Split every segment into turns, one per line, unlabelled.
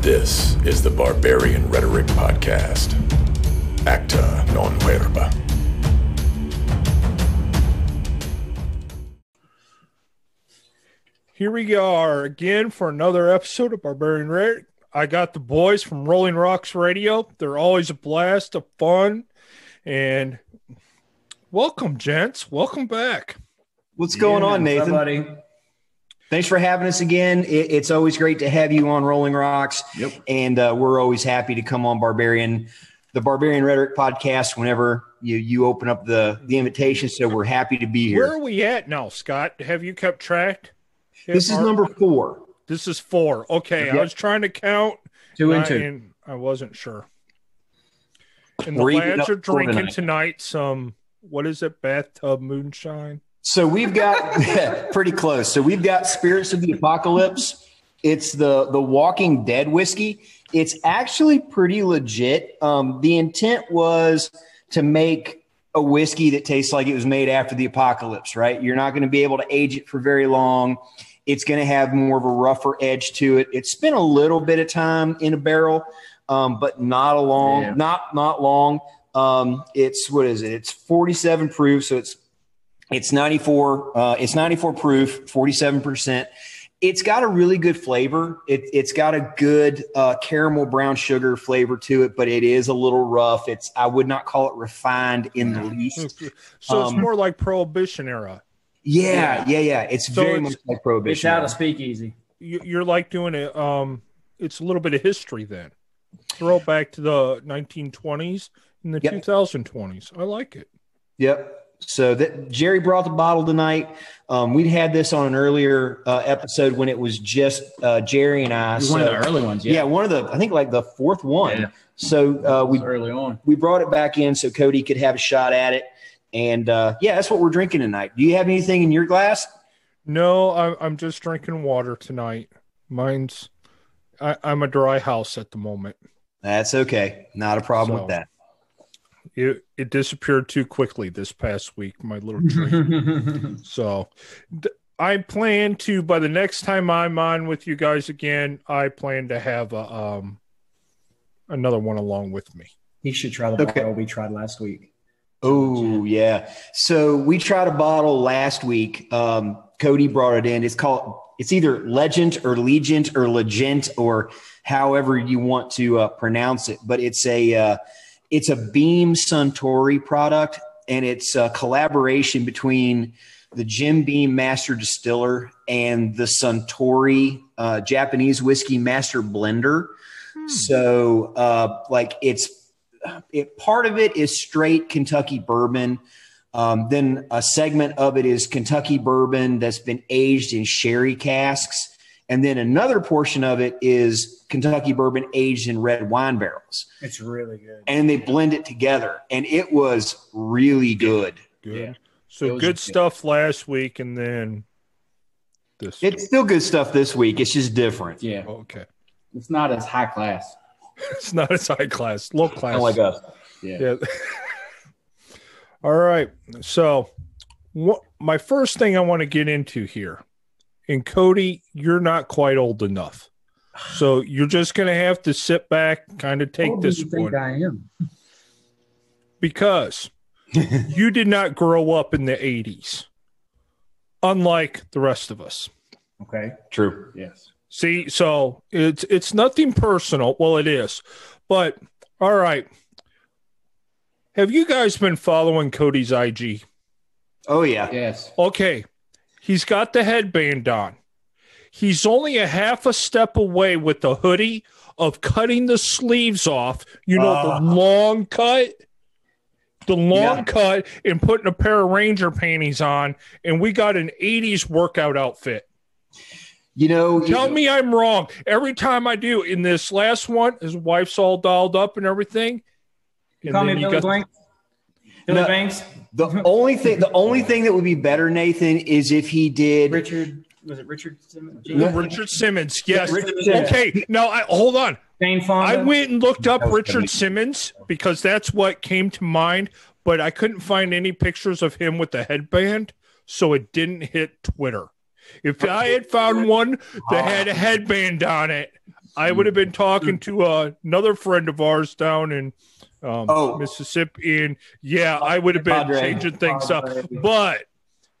This is the Barbarian Rhetoric Podcast. Acta non verba.
Here we are again for another episode of Barbarian Rhetoric. I got the boys from Rolling Rocks Radio. They're always a blast of fun. And welcome, gents. Welcome back.
What's going on, Nathan?
buddy?
Thanks for having us again. It, it's always great to have you on Rolling Rocks.
Yep.
And uh, we're always happy to come on Barbarian, the Barbarian Rhetoric podcast whenever you, you open up the, the invitation. So we're happy to be here.
Where are we at now, Scott? Have you kept track?
This is number four.
This is four. Okay, I was trying to count.
Two and
I-
two.
and I wasn't sure. And the
We're even
lads are drinking
tonight.
tonight some what is it? Bathtub moonshine.
So we've got pretty close. So we've got Spirits of the Apocalypse. It's the the Walking Dead whiskey. It's actually pretty legit. Um, the intent was to make a whiskey that tastes like it was made after the apocalypse. Right? You're not going to be able to age it for very long. It's going to have more of a rougher edge to it. It's spent a little bit of time in a barrel, um, but not a long,
Yeah.
not not long. Um, it's what is it? It's 47 proof, so it's it's 94. Uh, it's 94 proof, 47 percent. It's got a really good flavor. It, it's got a good uh, caramel brown sugar flavor to it, but it is a little rough. It's I would not call it refined in the least.
So it's
Um,
more like Prohibition era.
Yeah, yeah, yeah. It's
So
very
it's-
much like Prohibition.
It's
prohibition.
out of speakeasy.
You- You're like doing it. Um, it's a little bit of history then. Throw it back to the 1920s and the
Yep.
2020s. I like it.
Yep. So that Jerry brought the bottle tonight. Um, we'd had this on an earlier uh, episode when it was just uh, Jerry and I.
It
So,
one of the early ones.
yeah.
Yeah,
one of the I think like the fourth one.
Yeah.
So uh, we
early on.
we brought it back in so Cody could have a shot at it. And uh, yeah, that's what we're drinking tonight. Do you have anything in your glass?
No, I'm I'm just drinking water tonight. Mine's I, I'm a dry house at the moment.
That's okay. Not a problem
So-
with that.
It it disappeared too quickly this past week. My little treat. so th- I plan to by the next time I'm on with you guys again, I plan to have a, um another one along with me.
he should try the
Okay.
bottle we tried last week.
Oh yeah. So we tried a bottle last week. Um, Cody brought it in. It's called. It's either Legend or Legend or Legend or however you want to uh, pronounce it. But it's a uh, it's a Beam Suntory product, and it's a collaboration between the Jim Beam Master Distiller and the Suntory uh, Japanese whiskey Master Blender. So, uh, like, it's it part of it is straight Kentucky bourbon. Um, then a segment of it is Kentucky bourbon that's been aged in sherry casks. And then another portion of it is Kentucky bourbon aged in red wine barrels.
It's really good.
And they blend it together. And it was really good.
Good.
Yeah.
So
It was
good
good.
stuff last week and then this
It's still good stuff this week. It's just different.
Yeah, oh,
okay.
it's not as high class.
It's not as high class, low class.
Kind of like us.
Yeah,
Yeah. All right. So, what my first thing I want to get into here, and Cody, you're not quite old enough, so you're just going to have to sit back, kind of take this one
I am?
because you did not grow up in the '80s, unlike the rest of us.
Okay.
True.
Yes.
See, so it's it's nothing personal. Well, it is, but all right. Have you guys been following Cody's IG?
Oh, yeah.
Yes.
Okay, he's got the headband on. He's only a half a step away with the hoodie of cutting the sleeves off. You know,
Ah.
the long cut, the long
Yeah.
cut, and putting a pair of Ranger panties on. And we got an 80s workout outfit.
You know,
Tell me I'm wrong. Every time I do in this last one, his wife's all dolled up and everything.
You
And
call me
then
Billy
got-
Blank. Billy
No.
Blanks.
the only thing the only thing that would be better, Nathan, is if he did
Richard. Was it Richard Simmons?
No, Richard Simmons. Yes.
Richard Simmons.
Okay. Now, I, hold on. I went and looked up Richard
funny.
Simmons because that's what came to mind, but I couldn't find any pictures of him with the headband, so it didn't hit Twitter. If I had found one that had a headband on it, I would have been talking to uh, another friend of ours down in um,
Oh.
Mississippi, and yeah, I would have been
Padre.
changing things up. But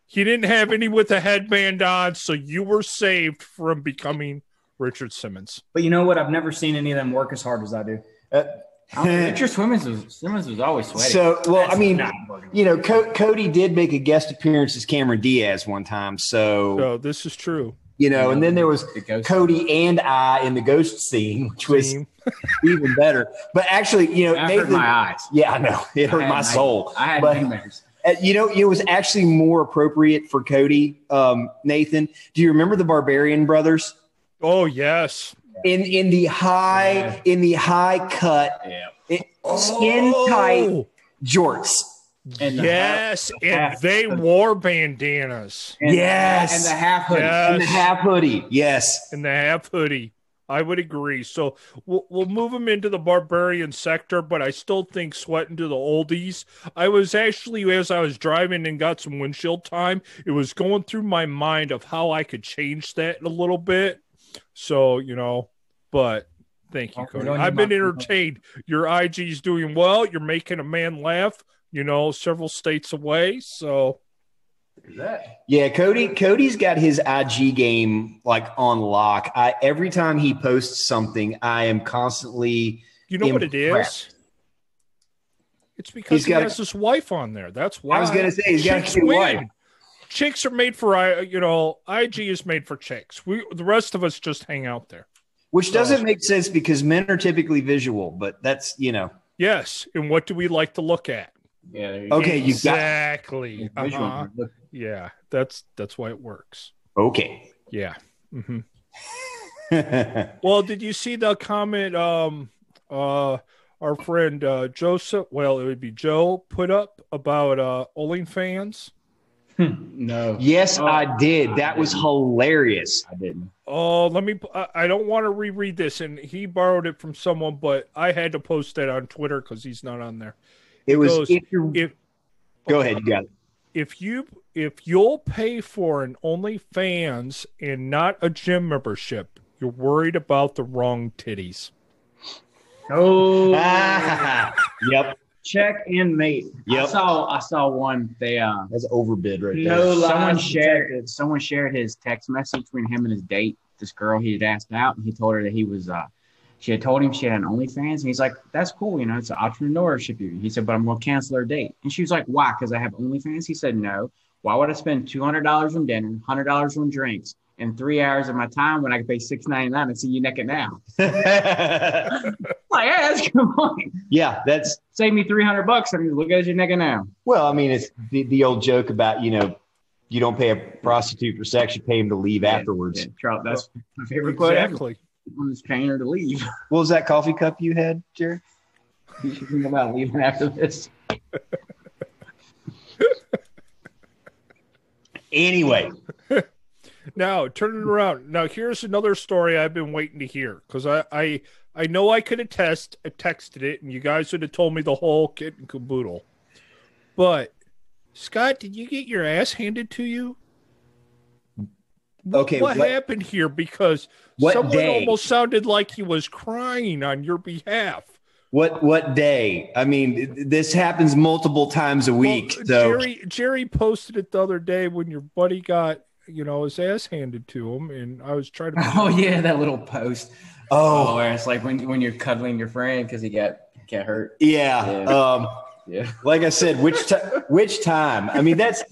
he didn't have any with a headband on, so you were saved from becoming Richard Simmons.
But you know what? I've never seen any of them work as hard as I do.
Uh,
I Richard Simmons was Simmons was always sweaty.
So, well, I mean, you know, Co- Cody did make a guest appearance as Cameron Diaz one time. So,
So this is true.
You know, and then there was
The ghost.
Cody and I in the ghost scene, which was
Team.
even better. But actually, you know,
That hurt
Nathan,
my eyes.
yeah, I know it hurt
I had
my
night-
soul.
I had
But-
nightmares.
Uh, you know, it was actually more appropriate for Cody. Um, Nathan, do you remember the Barbarian Brothers
Oh yes.
in in the high
Yeah.
in the high cut,
Yeah.
it, skin tight
Oh,
jorts?
And the
Yes,
half-
and
half-
they wore bandanas
and the-
Yes.
and the half hoodie.
Yeah.
And the half hoodie, yes.
in the half hoodie. I would agree. So we'll, we'll move them into the barbarian sector, but I still think sweating to the oldies. I was actually, as I was driving and got some windshield time, it was going through my mind of how I could change that a little bit. So, you know, but thank you, Cody. I've been entertained. Your IG is doing well. You're making a man laugh, you know, several states away. So,
Yeah, Cody. Cody's got his IG game like on lock. I every time he posts something, I am constantly.
you know what it is? It's because
He's
he
got a-
has his wife on there. That's why.
I was gonna say he's got a
Chicks
wife.
Chicks are made for I. You know, IG is made for chicks. We the rest of us just hang out there.
Which doesn't make sense because men are typically visual, but that's you know.
Yes, and what do we like to look at?
Yeah. you
Okay, you got
exactly.
go.
Uh-huh. Yeah, that's that's why it works.
okay.
Yeah. hmm Well, did you see the comment? Um, uh, our friend uh, Joseph. Well, it would be Joe put up about uh OnlyFans.
No.
yes,
Oh,
I did. That was hilarious.
I didn't.
Oh, let me. I- I don't want to reread this, and he borrowed it from someone, but I had to post that on Twitter because he's not on there.
It was.
goes,
if you're,
If
go ahead, you got it.
if you if you'll pay for an OnlyFans and not a gym membership, you're worried about the wrong titties.
Oh.
yep,
check and mate.
Yep.
I saw I saw one. They uh
that's overbid right
no
there.
someone
lies
shared someone shared his text message between him and his date. This girl he had asked out, and he told her that he was uh she had told him she had an OnlyFans, and he's like, "That's cool, you know, it's an entrepreneurship." year." He said, "But I'm going to cancel her date," and she was like, "Why? Because I have OnlyFans." He said, "No. Why would I spend two hundred dollars on dinner, hundred dollars on drinks, and three hours of my time when I could pay six ninety nine and see you naked now?" Like, yeah, that's come on.
yeah, that's
Save me three hundred bucks. I mean, look at you naked now.
well. I mean, it's the, the old joke about you know, you don't pay a prostitute for sex, you pay him to leave afterwards.
Yeah, Charles, that's my favorite quote ever.
Exactly.
I'm just paying trainer to leave.
What was that coffee cup you had, Jerry?
You should think about leaving after this.
Anyway,
Now turn it around. Now here's another story I've been waiting to hear because I, I I know I could have test uh, texted it and you guys would have told me the whole kit and caboodle. But Scott, did you get your ass handed to you? What-
Okay,
what,
what-
happened here? Because
What
someone
day?
almost sounded like he was crying on your behalf.
what what day? I mean, this happens multiple times a week.
Well,
so
Jerry Jerry posted it the other day when your buddy got you know his ass handed to him, and I was trying to.
Oh yeah, that little post. Oh,
oh
where it's like when when you're cuddling your friend because he got got hurt.
yeah.
Yeah.
Um,
Yeah.
like I said, which time? Which time? I mean, that's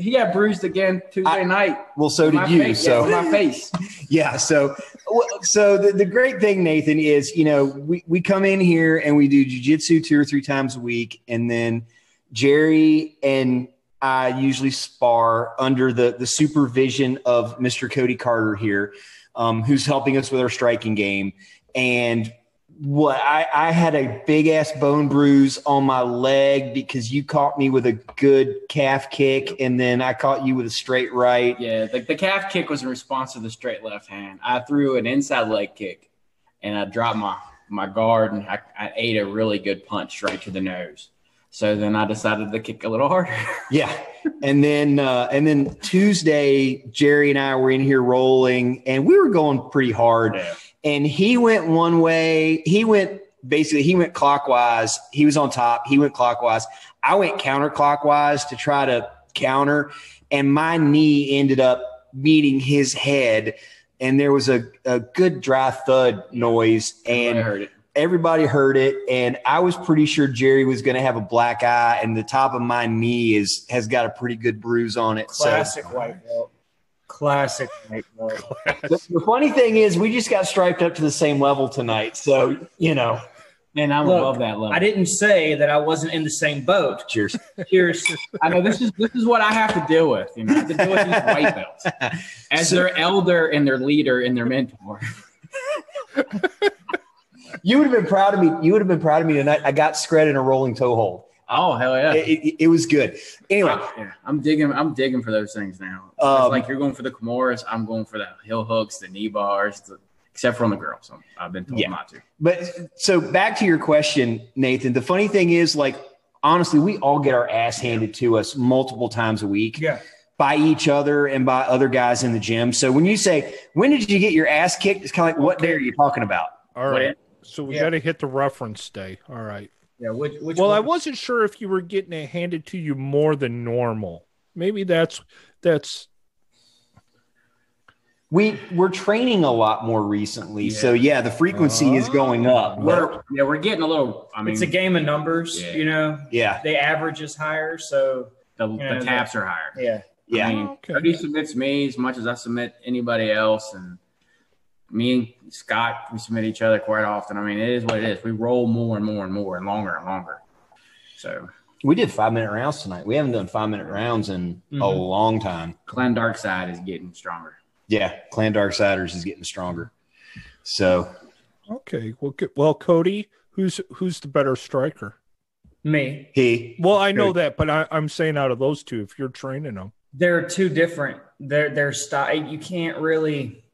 He got bruised again Tuesday
I-
night.
well. So did you.
face,
so
yeah, my face.
yeah so so the, the great thing nathan is you know we, we come in here and we do jujitsu two or three times a week and then jerry and i usually spar under the the supervision of mr cody carter here um, who's helping us with our striking game and what I, I had a big ass bone bruise on my leg because you caught me with a good calf kick and then I caught you with a straight right.
Yeah, the, the calf kick was in response to the straight left hand. I threw an inside leg kick, and I dropped my my guard, and I, I ate a really good punch right to the nose. So then I decided to kick a little harder.
Yeah. And then uh, and then Tuesday, Jerry and I were in here rolling, and we were going pretty hard. And he went one way. He went basically he went clockwise. He was on top. He went clockwise. I went counterclockwise to try to counter, and my knee ended up meeting his head, and there was a, a good dry thud noise.
I
And
heard it.
everybody heard it and i was pretty sure jerry was going to have a black eye and the top of my knee is has got a pretty good bruise on it
Classic white belt. Classic white belt.
the, the funny thing is we just got striped up to the same level tonight so you know
And I'm
Look,
above that level.
I didn't say that I wasn't in the same boat.
cheers
Cheers.
I know this is this is what I have to deal with. You know, I have to deal with these white belts as
So-
their elder and their leader and their mentor.
you would have been proud of me you would have been proud of me tonight i got spread in a rolling toe hold
Oh hell yeah!
it, it, it was good anyway
Yeah, I'm digging. I'm digging for those things now.
Um,
it's like you're going for the Kimuras. I'm going for the heel hooks, the knee bars, the, except for on the girls. So I've been told
Yeah.
not to.
But so back to your question, Nathan. The funny thing is, like, honestly, we all get our ass handed to us multiple times a week
Yeah.
by each other and by other guys in the gym. So when you say, when did you get your ass kicked? It's kind of like, what day are you talking about?
All right. What. So we
Yeah.
got to hit the reference day. All right.
Yeah. Which, which
Well,
one?
I wasn't sure if you were getting it handed to you more than normal. Maybe that's that's
We we're training a lot more recently. So yeah, the frequency is oh. going up.
We're yeah, we're getting a little. I mean,
it's a game of numbers.
Yeah.
You know,
yeah,
the average is higher. So
the,
Yeah,
the taps are higher.
yeah.
yeah.
I mean,
Okay.
Cody submits me as much as I submit anybody else, and me and Scott we submit each other quite often. I mean, it is what it is. We roll more and more and more and longer and longer. So
We did five minute rounds tonight. We haven't done five minute rounds in a
Mhm.
long time.
Clan Darkside is getting stronger.
Yeah, Clan Darksiders is getting stronger. So
okay. Well, good. well, Cody, who's who's the better striker?
Me.
he
Well, I know
Good.
that, but I, I'm saying out of those two, if you're training them,
They're two different. Their their style. You can't really.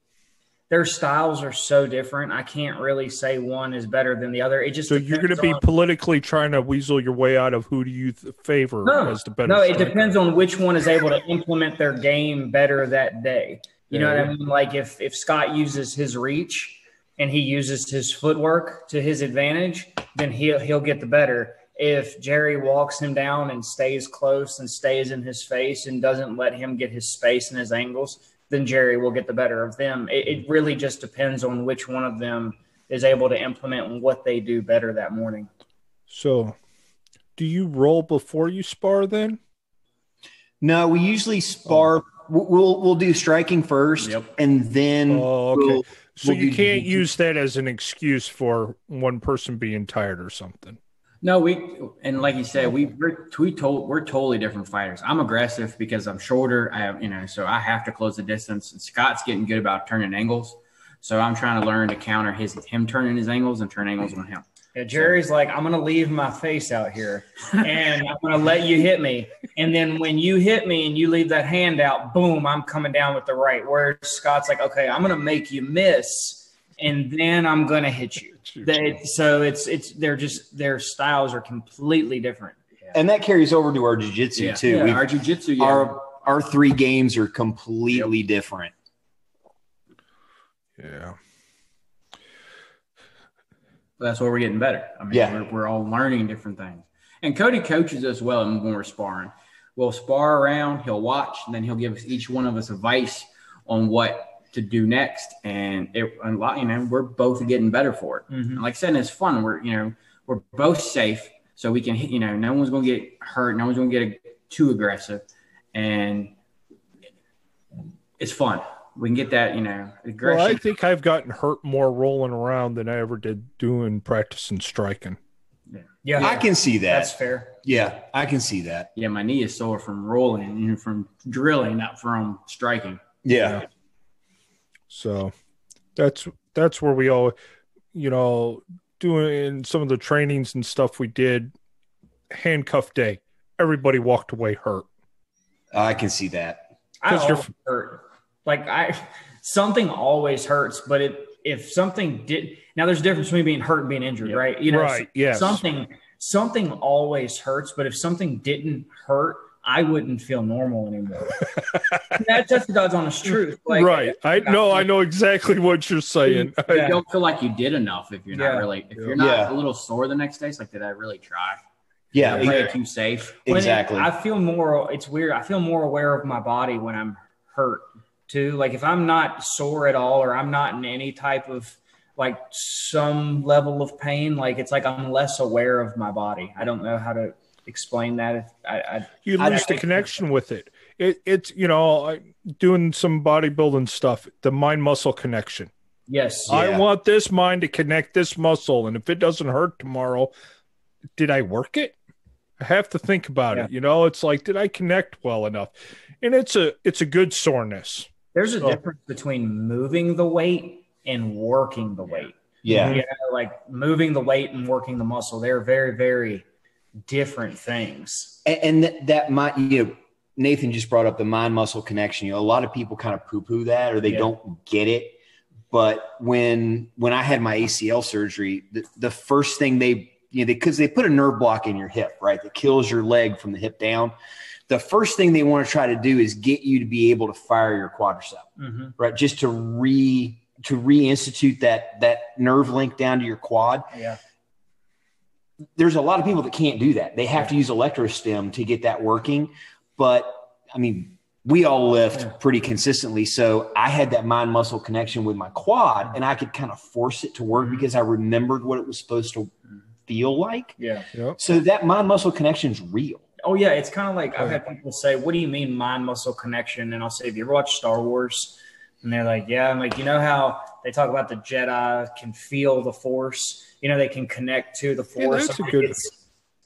Their styles are so different. I can't really say one is better than the other. It just
so you're going to be
on-
politically trying to weasel your way out of who do you th- favor
No,
as the better?
No, it depends on which one is able to implement their game better that day. You know what I mean? Like if if Scott uses his reach and he uses his footwork to his advantage, then he'll he'll get the better. If Jerry walks him down and stays close and stays in his face and doesn't let him get his space and his angles, then Jerry will get the better of them. It, it really just depends on which one of them is able to implement what they do better that morning.
So, do you roll before you spar? Then
No, we usually spar. We'll we'll, we'll do striking first,
Yep.
and then
Oh, okay.
we'll-
so
we'll
you
do
can't
jiu-jitsu.
use that as an excuse for one person being tired or something.
No, we and like you said, we we're we told we're totally different fighters. I'm aggressive because I'm shorter. I have you know, so I have to close the distance. And Scott's getting good about turning angles, so I'm trying to learn to counter his him turning his angles and turn angles on him.
Yeah, Jerry's like, I'm gonna leave my face out here, and I'm gonna let you hit me. And then when you hit me and you leave that hand out, boom, I'm coming down with the right. Where Scott's like, okay, I'm gonna make you miss, and then I'm gonna hit you. They, so it's it's they're just their styles are completely different.
and that carries over to our jiu-jitsu
Yeah,
too.
yeah,
We-
our jujitsu, yeah,
our our three games are completely different.
Yeah.
that's where we're getting better. I mean,
Yeah.
we're, we're all learning different things. And Cody coaches us well when we're sparring. We'll spar around, he'll watch, and then he'll give us each one of us advice on what to do next. And it, a lot, you know, we're both getting better for it.
Mhm.
Like I said, it's fun. We're, you know, we're both safe, so we can, hit- you know, no one's going to get hurt, no one's going to get too aggressive, and it's fun. We can get that, you know, aggression.
Well, I think I've gotten hurt more rolling around than I ever did doing practicing striking.
Yeah, yeah.
I can see that.
that's fair.
yeah, I can see that.
yeah, my knee is sore from rolling, you know, from drilling, not from striking.
Yeah.
So that's that's where we all, you know, doing some of the trainings and stuff we did. Handcuff day, everybody walked away hurt.
I can see that.
I
'Cause you're-
hurt. Like I, something always hurts. But it, if something did, now there's a difference between being hurt and being injured,
Yep.
right? You know,
Right, yes.
Something, something always hurts, but if something didn't hurt, I wouldn't feel normal anymore. that's just the God's honest truth. Like,
right. I know. I know exactly what you're saying.
Yeah.
Don't feel like you did enough if you're not
Yeah.
really if you're not
Yeah.
a little sore the next day. It's like, did I really try?
Yeah,
Did I play it too safe.
when it-
exactly.
I feel more. It's weird. I feel more aware of my body when I'm hurt too. Like if I'm not sore at all, or I'm not in any type of like some level of pain, like it's like I'm less aware of my body. I don't know how to explain that. If I, I
you
I
lose the connection with it. It it's you know doing some bodybuilding stuff. The mind muscle connection.
yes,
Yeah.
I want this mind to connect this muscle, and if it doesn't hurt tomorrow, did I work it? I have to think about it. You know, it's like did I connect well enough? And it's a it's a good soreness.
there's a
So-
difference between moving the weight and working the weight.
yeah.
You know, like moving the weight and working the muscle. They're very, very different things.
And, and that, that might, you know, Nathan just brought up the mind muscle connection. You know, a lot of people kind of poo poo that or they
Yeah.
don't get it. But when when I had my ACL surgery, the, the first thing they, you know, because they, put a nerve block in your hip, right, that kills your leg from the hip down. The first thing they want to try to do is get you to be able to fire your quadricep,
Mm-hmm.
right? Just to re to reinstitute that that nerve link down to your quad.
Yeah.
There's a lot of people that can't do that. They have to use electrostim to get that working. But I mean, we all lift pretty consistently. So I had that mind muscle connection with my quad mm-hmm. and I could kind of force it to work mm-hmm. because I remembered what it was supposed to feel like.
Yeah.
Yep.
So that mind muscle connection is real.
Oh yeah, it's kind of like I've had people say, "What do you mean mind muscle connection?" And I'll say, "Have you ever watched Star Wars?" And they're like, "Yeah." I'm like, "You know how they talk about the Jedi can feel the Force? You know, they can connect to the
Yeah,
Force.
that's a
I'm like,
good-
It's,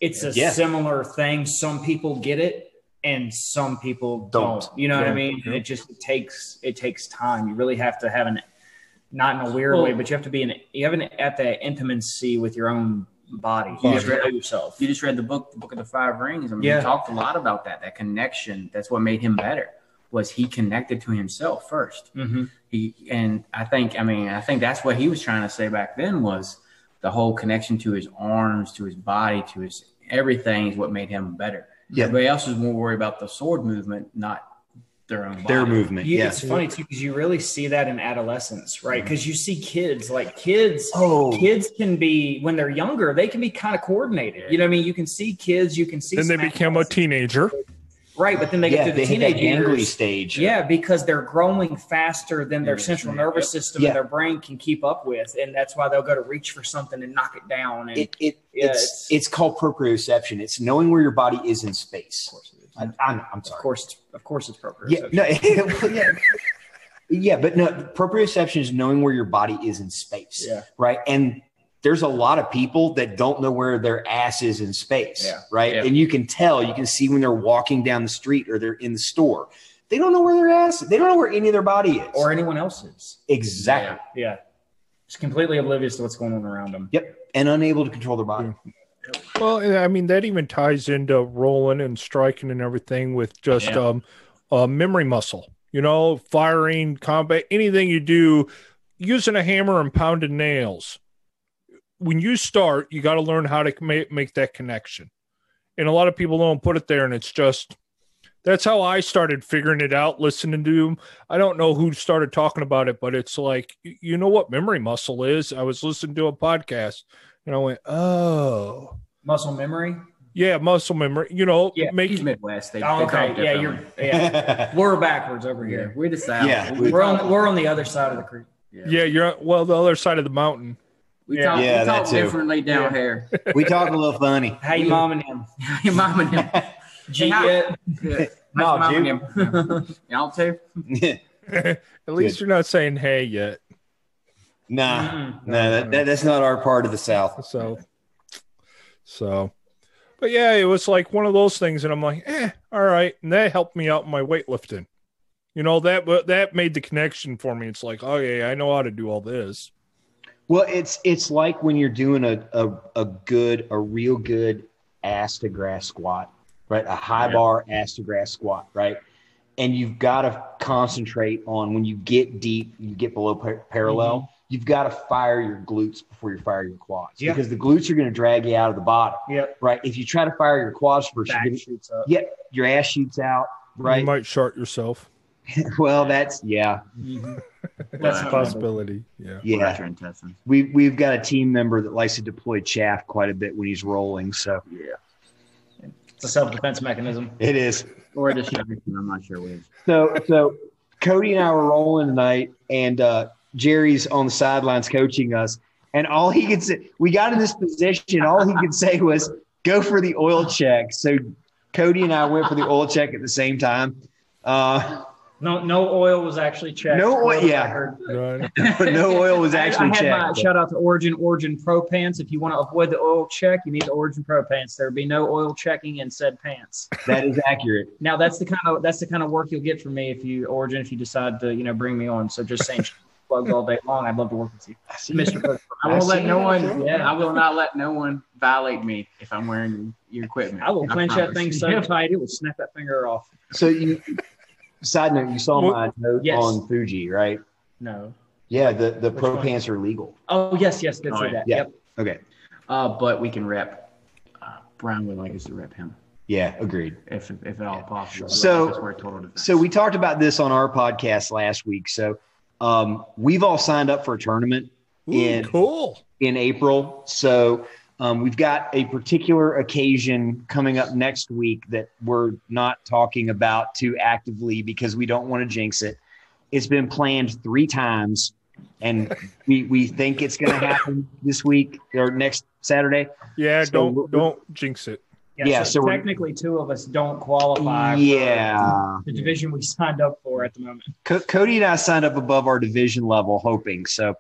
it's a
Yeah.
similar thing. Some people get it, and some people don't.
Don't.
You know what I
Don't.
mean? And it just it takes it takes time. You really have to have an not in a weird
Well-
way, but you have to be in you have an at the intimacy with your own body.
You
You
just read-
yourself.
You just read the book, the Book of the Five Rings. I mean,
Yeah.
he talked a lot about that. That connection. That's what made him better. Was he connected to himself first?
hmm
He and I think. I mean, I think that's what he was trying to say back then was the whole connection to his arms, to his body, to his everything is what made him better.
Yeah.
Everybody else is more worried about the sword movement, not their own body.
Their movement.
You,
Yeah.
It's funny too because you really see that in adolescence, right? Mm-hmm. Because you see kids like kids.
Oh.
Kids can be when they're younger, they can be kind of coordinated. You know what I mean? You can see kids, you can see.
Then they
smack
become a teenager.
Right, but then they get
yeah,
through
they
the teenage
angry
years.
stage.
Yeah, because they're growing faster than their central nervous system
Yeah.
and their brain can keep up with, and that's why they'll go to reach for something and knock it down. And
It, it,
Yeah,
it's,
it's-
it's called proprioception. It's knowing where your body is in space. I, I'm, I'm
of course, of course, it's proper.
Yeah, no, yeah, yeah, but no, proprioception is knowing where your body is in space,
Yeah.
right? And there's a lot of people that don't know where their ass is in space,
Yeah.
right?
Yeah.
And you can tell, you can see when they're walking down the street or they're in the store. They don't know where their ass. is. They don't know where any of their body is.
or anyone else's.
exactly.
Yeah, just completely oblivious to what's going on around them.
Yep. And unable to control their body.
Well, I mean that even ties into rolling and striking and everything with just
Yeah.
um, uh, memory muscle. You know, firing, combat, anything you do, using a hammer and pounding nails. When you start, you got to learn how to make, make that connection. And a lot of people don't put it there, and it's just that's how I started figuring it out, listening to them. I don't know who started talking about it, but it's like, you know what memory muscle is? I was listening to a podcast and I went, oh,
Muscle memory.
yeah, muscle memory. You know,
Yeah,
make
He's Midwest. They,
Oh,
they
okay.
talk
Yeah, you're. Yeah, we're backwards over here.
we're the South.
Yeah,
we,
We're on. We're on the other side of the creek.
yeah, you're well the other side of the mountain.
We
Yeah.
talk,
Yeah,
we talk differently down here.
we talk a little funny.
How you mom and him?
Your mom and him.
G
how-
yet?
Yeah.
No,
mom and him? Y'all too?
At least you're not saying hey yet.
nah,
Mm-mm.
no, that, that, that's not our part of the South.
So, so, but yeah, it was like one of those things, and I'm like, eh, all right, and that helped me out in my weightlifting. You know that, but that made the connection for me. It's like, oh yeah, I know how to do all this.
Well, it's it's like when you're doing a a, a good, a real good ass to grass squat, right? A high
Yeah.
bar ass to grass squat, right? And you've got to concentrate on when you get deep, you get below par- parallel. Mm-hmm. you've got to fire your glutes before you fire your quads
Yeah.
because the glutes are going to drag you out of the bottom.
Yep.
Right. If you try to fire your quads first,
Back
you're gonna,
up.
yeah, your ass shoots out. Right.
You might short yourself.
well, that's yeah,
That's
a
not
possibility. Yeah.
yeah.
Your.
We we've got a team member that likes to deploy chaff quite a bit when he's rolling. So yeah,
It's a self defense mechanism.
it is.
Or a distraction. I'm not sure which.
So so Cody and I were rolling tonight, and uh, Jerry's on the sidelines coaching us. And all he could say, we got in this position. All he could say was, "Go for the oil check." So Cody and I went for the oil check at the same time. Uh,
No, no oil was actually checked.
No oil-
the
yeah.
record.
Right.
but no oil was actually
I, had my
checked.
shout out to Origin Origin Pro Pants. If you want to avoid the oil check, you need the Origin Pro Pants. There would be no oil checking in said pants.
That is accurate.
Now that's the kind of that's the kind of work you'll get from me if you Origin if you decide to you know bring me on. So just saying plugs all day long. I'd love to work with you, Mister. Plug.
I won't
I
let no one. Yeah, I will not let no one violate me if I'm wearing your equipment.
I will clench that thing so tight it will snap that finger off.
So you. Side note: You saw my note
Yes.
on Fuji, right?
No.
Yeah, the the pro
one?
pants are legal.
Oh yes, yes, did
Oh,
say that.
Yeah.
Yep.
Okay.
Uh, but we can rep. Uh, Brian would like us to rep him
Yeah, agreed.
if if at all possible.
So-
we're total.
So we talked about this on our podcast last week. So um, we've all signed up for a tournament
Ooh,
in
cool.
in April. So um, we've got a particular occasion coming up next week that we're not talking about too actively because we don't want to jinx it. It's been planned three times, and we we think it's going to happen this week or next Saturday.
Yeah,
So
don't
we're-
don't jinx it.
Yeah,
Yeah,
so,
so
technically, two of us don't qualify. for
Yeah.
the division we signed up for at the moment.
Co- Cody and I signed up above our division level, hoping. So,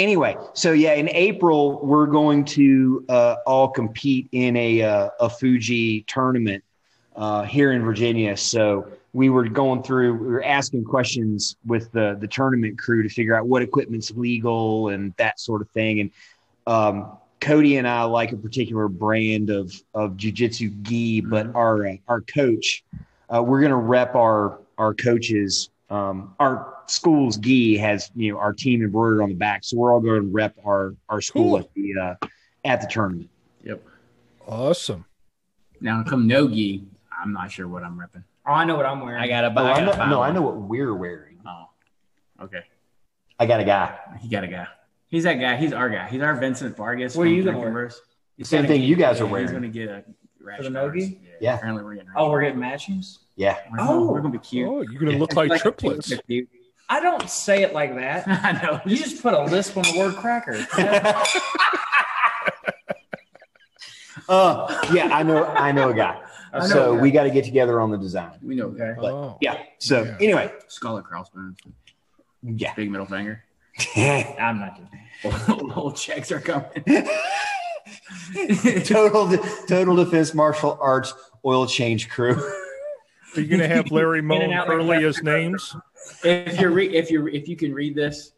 anyway, so yeah, in April we're going to uh, all compete in a uh, a Fuji tournament uh, here in Virginia. So we were going through, we were asking questions with the the tournament crew to figure out what equipment's legal and that sort of thing. And um, Cody and I like a particular brand of of jujitsu gi, but our uh, our coach, uh, we're going to rep our our coaches. Um, our school's gi has you know our team embroidered on the back, so we're all going to rep our our school
Cool.
at the uh, at the tournament.
yep.
Awesome.
Now come Nogi. I'm not sure what I'm repping.
Oh, I know what I'm wearing.
I gotta
Oh,
buy.
I
I
know,
gotta find
no, I know what we're wearing.
Oh, okay.
I got a guy.
He got a guy. He's that guy. He's our guy. He's our Vincent Vargas.
What are you gonna wear?
Same thing
get-
you guys are wearing.
He's gonna get a rash
For the. Nogi?
Yeah.
Apparently we're getting.
oh, we're getting matchings.
Yeah.
We're gonna,
Oh.
we're gonna be cute.
Oh, you're gonna look like
It's
triplets.
A cute-
I don't say it like that.
I know.
You just put a lisp on the word cracker.
Uh, yeah, I know. I know a guy.
Know
So
a guy.
we got to get together on the design.
We know.
Okay.
But,
Oh.
Yeah. So
Yeah.
anyway,
Scarlet crossbones.
yeah.
Big middle finger.
I'm not doing
Old checks are coming.
total total defense martial arts oil change crew.
Are you gonna have Larry Moe
In and
and
out like
Curly
that.
as names?
If you're re- if you if you can read this,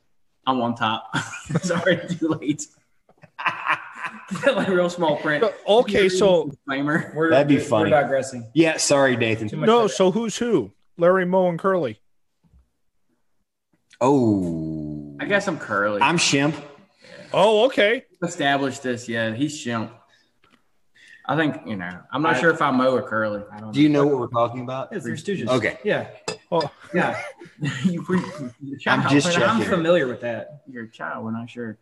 I'm on top. it's already too late. like real small print.
Okay, so
disclaimer.
We're,
That'd be
we're
funny.
digressing.
Yeah. Sorry,
Too
Nathan.
much
no,
of
so who's who? Larry Moe and Curly.
Oh,
I guess I'm curly.
I'm Shemp.
Oh, okay.
established this. Yeah, he's shemp. I think you know. I'm not
I-
sure if I'm Moe or curly.
I don't
Do you know what we're talking about?
Yeah, Three Stooges.
Okay.
Yeah.
Oh,
Yeah.
you, we- child.
I'm just
But I'm familiar with that.
You're a child. We're not sure.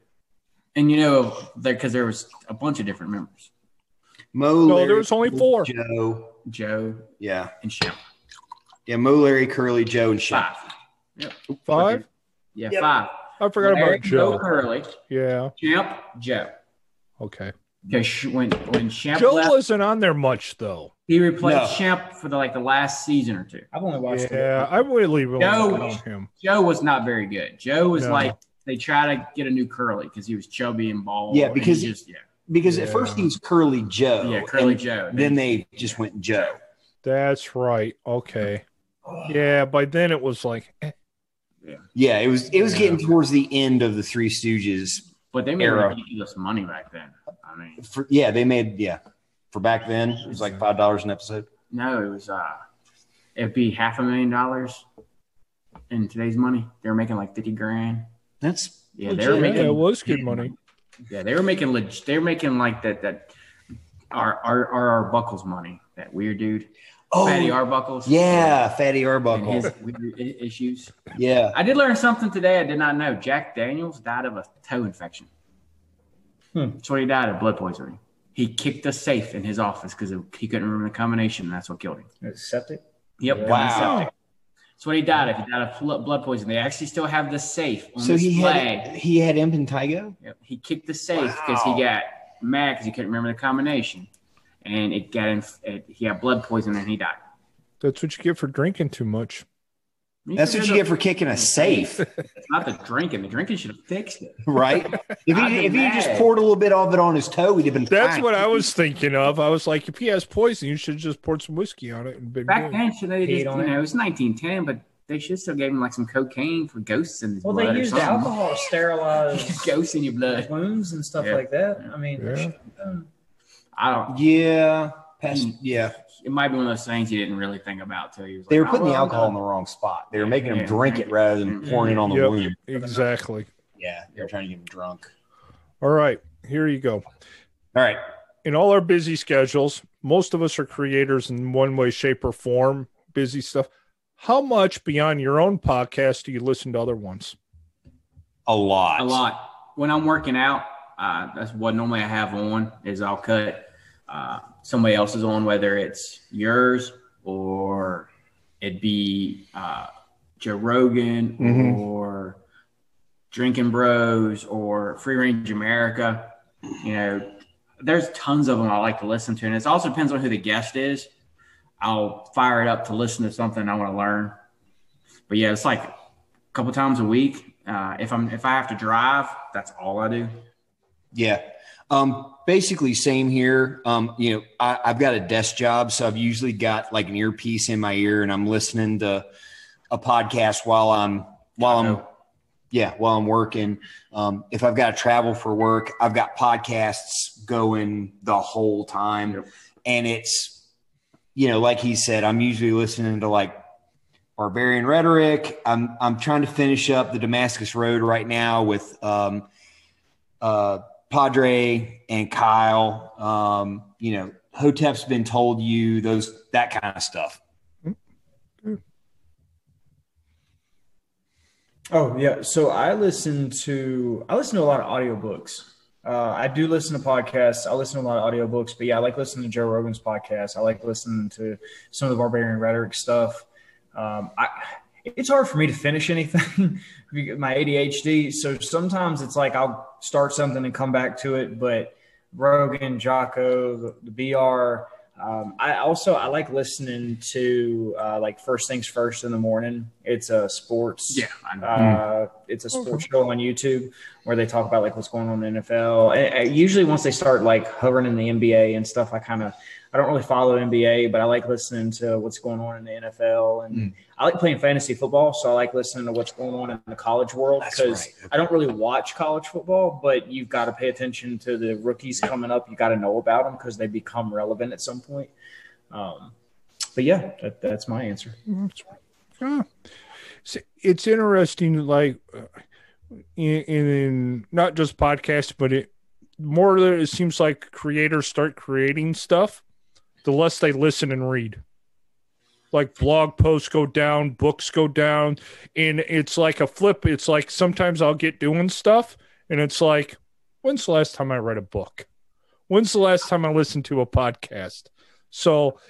And you know, because there was a bunch of different members.
Moe.
No,
Larry,
there was only four.
Joe.
Joe
Yeah.
and Shemp.
Yeah. Moe, Larry, Curly, Joe, and Shemp.
Five. Yep.
five.
Yeah,
Yep.
five.
I forgot
Larry,
about Joe.
Curly,
Yeah.
Shemp, Joe.
Okay.
Because sh- when when Shemp
Joe
left,
wasn't on there much though.
He replaced
No.
Shemp for the like the last season or two.
I've only watched
Yeah, I really really
Joe-
like on him.
Joe was not very good. Joe was
No.
like they try to get a new Curly because he was chubby and bald.
Yeah, because-
just yeah,
Because at first he was Curly Joe.
yeah, Curly Joe.
Then they just went Joe.
That's right. Okay. Yeah, by then it was like eh,
Yeah, it was it was
Yeah.
getting towards the end of the Three Stooges.
but they made
Era.
ridiculous money back then. I mean,
For, yeah, they made yeah. For back then, it was like five dollars an episode.
no, it was uh, it'd be half a million dollars in today's money. They were making like fifty grand.
That's
Yeah, they were making
Yeah, it was good money.
Yeah, they were making leg- they were making like that that our our our Buckles money. That weird dude,
Oh,
Fatty Arbuckles.
yeah, Fatty
and
Arbuckle.
his weird i- issues.
Yeah.
I did learn something today. I did not know. Jack Daniels died of a toe infection.
Hmm.
That's what he died of blood poisoning. He kicked a safe in his office because he couldn't remember the combination, and that's what killed him.
It's septic.
Yep.
Yeah.
Wow.
That's what he died of. He died of blood poisoning. They actually still have the safe on
So he
display.
had he had impetigo.
Yep. He kicked the safe because
Wow.
he got mad because he couldn't remember the combination, and it got him. It, he had blood poisoning and he died.
That's what you get for drinking too much.
That's what you get for kicking a safe,
It's not the drinking. The drinking should have fixed it.
right? If
I'd
he
be
if he just poured a little bit of it on his toe, he'd have been.
That's
fine.
what I was thinking of. I was like, if he has poison, you should just pour some whiskey on it and been
Back
good.
then, should they just, you
it.
know, it was 1910, but they should still gave him like some cocaine for ghosts in his
Well,
blood.
they used alcohol to sterilize
ghosts in your blood.
wounds and stuff
Yeah.
like that. I mean,
Yeah.
they should have done-
I don't.
Yeah, pest, yeah.
It might be one of those things he didn't really think about till he was.
They were putting
oh,
the alcohol in the wrong spot. They were making him
Yeah.
drink it rather than pouring it on the
Yep.
wound.
Exactly.
Yeah, they were trying to get him drunk.
All right, here you go.
All right.
In all our busy schedules, most of us are creators in one way, shape, or form. Busy stuff. How much beyond your own podcast do you listen to other ones?
A lot.
a lot. When I'm working out, uh, that's what normally I have on is I'll cut uh, somebody else's on, whether it's yours or it'd be uh, Joe Rogan
Mhm.
or Drinking Bros or Free Range America. You know, there's tons of them I like to listen to, and it also depends on who the guest is. I'll fire it up to listen to something I want to learn. But yeah, it's like a couple times a week. Uh, if I'm if I have to drive, that's all I do.
Yeah. Um, basically same here. Um, you know, I, I've got a desk job, so I've usually got like an earpiece in my ear and I'm listening to a podcast while I'm while I'm yeah, while I'm working. Um, if I've got to travel for work, I've got podcasts going the whole time.
Yep.
And it's, you know, like he said, I'm usually listening to like barbarian rhetoric. I'm I'm trying to finish up the Damascus Road right now with um uh Padre and Kyle. Um, you know, Hotep's been told you those that kind of stuff.
Oh yeah, so I listen to I listen to a lot of audiobooks. Uh, I do listen to podcasts. I listen to a lot of audiobooks, but yeah, I like listening to Joe Rogan's podcast. I like listening to some of the Barbarian Rhetoric stuff. Um, I, it's hard for me to finish anything, my ADHD. So sometimes it's like I'll start something and come back to it. But Rogan, Jocko, the, the BR. Um, I also I like listening to uh, like First Things First in the morning. It's a sports
Yeah, I know.
uh, it's a sports show on YouTube where they talk about like what's going on in the NFL. And, and usually, once they start like hovering in the NBA and stuff, I kind of I don't really follow NBA, but I like listening to what's going on in the NFL, and
Mm.
I like playing fantasy football, so I like listening to what's going on in the college world because
right.
I don't really watch college football, but you've got to pay attention to the rookies coming up. You got to know about them because they become relevant at some point. Um, but yeah, that, that's my answer.
Yeah. It's, it's interesting, like uh, in, in not just podcasts, but it more it seems like creators start creating stuff, the less they listen and read. Like blog posts go down, books go down, and it's like a flip. It's like sometimes I'll get doing stuff, and it's like, when's the last time I read a book? When's the last time I listened to a podcast? So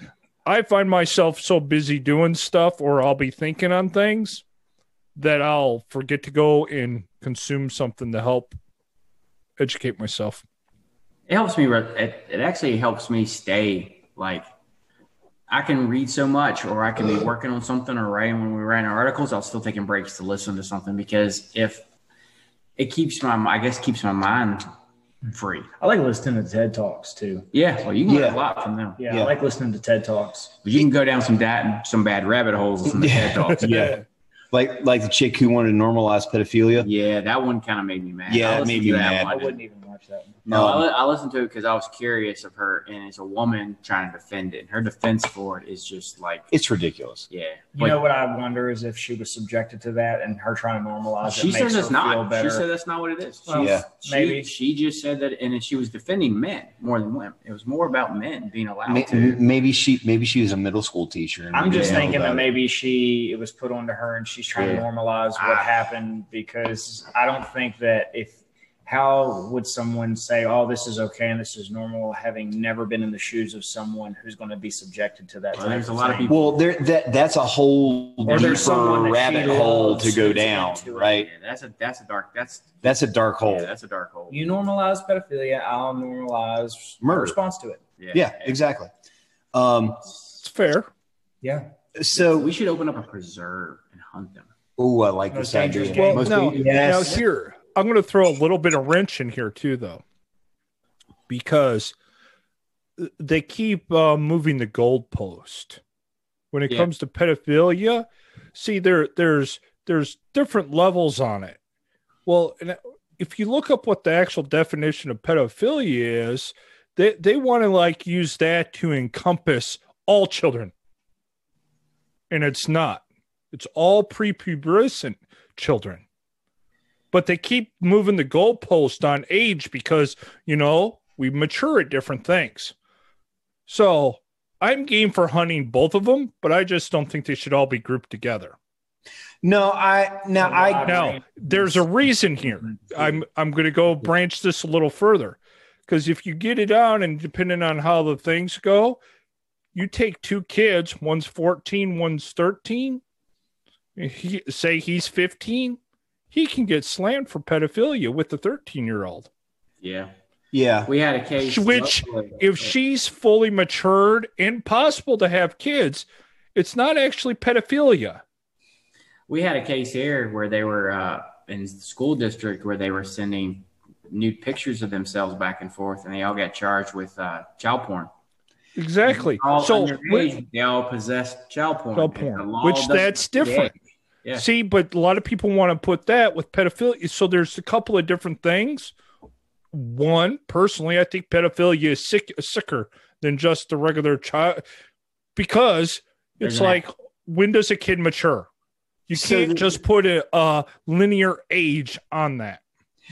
I find myself so busy doing stuff or I'll be thinking on things that I'll forget to go and consume something to help educate myself.
it helps me. It, it actually helps me stay like I can read so much, or I can be working on something, or writing when we write writing articles. I'll still taking breaks to listen to something because if it keeps my, I guess, keeps my mind free.
I like listening to TED Talks too.
Yeah, well, you can learn
Yeah.
a lot from them.
Yeah,
Yeah.
I like listening to TED Talks.
But you can go down some da- some bad rabbit holes listening to TED Talks.
Yeah. Like like the chick who wanted to normalize pedophilia.
Yeah, that one kind of made me mad.
Yeah,
I
it made me
that
mad.
I wouldn't even watch watch that one.
No, I,
Um,
li- I listened to it because I was curious of her, and it's a woman trying to defend it. Her defense for it is just like,
It's ridiculous.
yeah.
You know what I wonder is if she was subjected to that and her trying to normalize
she
it makes
says it's
her feel
not.
better.
She said that's not what it is. She,
Well,
Yeah.
she,
maybe.
she just said that, and she was defending men more than women. It was more about men being allowed
May-
to.
Maybe she maybe she was a middle school teacher. and
I'm just thinking that maybe she it was put onto her and she's trying to normalize what
Ah.
happened because I don't think that if how would someone say, "Oh, this is okay and this is normal," having never been in the shoes of someone who's going to be subjected to that?
Well, there's a lot of people-
Well, there that that's a whole deeper
there's someone that she
rabbit hole to go down, right?
Yeah, that's a that's a dark. That's
That's a dark hole.
yeah, that's a dark hole.
You normalize pedophilia, I'll normalize
Murder.
response to it.
yeah, exactly. Um,
It's fair.
Yeah.
so
we should open up a preserve and hunt them.
oh, I like
Most
this idea.
dangerous
Well,
game.
Most
now,
people-
now
yes.
here, I'm going to throw a little bit of wrench in here too, though, because they keep uh, moving the goalpost when it
Yeah.
comes to pedophilia. See, there, there's there's different levels on it. Well, and if you look up what the actual definition of pedophilia is, they they want to like use that to encompass all children, and it's not. It's all prepubescent children. But they keep moving the goalpost on age because, you know, we mature at different things. So I'm game for hunting both of them, but I just don't think they should all be grouped together.
no, I now I
Now, there's a reason here. I'm I'm going to go branch this a little further because if you get it on and depending on how the things go, you take two kids, one's 14, one's 13. He, say he's 15, he can get slammed for pedophilia with the 13 year old.
Yeah,
yeah.
we had a case.
Which, If she's fully matured and possible to have kids, it's not actually pedophilia.
we had a case here where they were uh, in the school district where they were sending nude pictures of themselves back and forth, and they all got charged with uh, child porn.
Exactly.
All
So,
underage, they all possessed child porn.
Child porn, which that's different.
Yeah.
See, but a lot of people want to put that with pedophilia. So there's a couple of different things. One, personally, I think pedophilia is sick, sicker than just the regular child because
There's
it's
an-
like when does a kid mature? You
So
can't just put a, a linear age on that.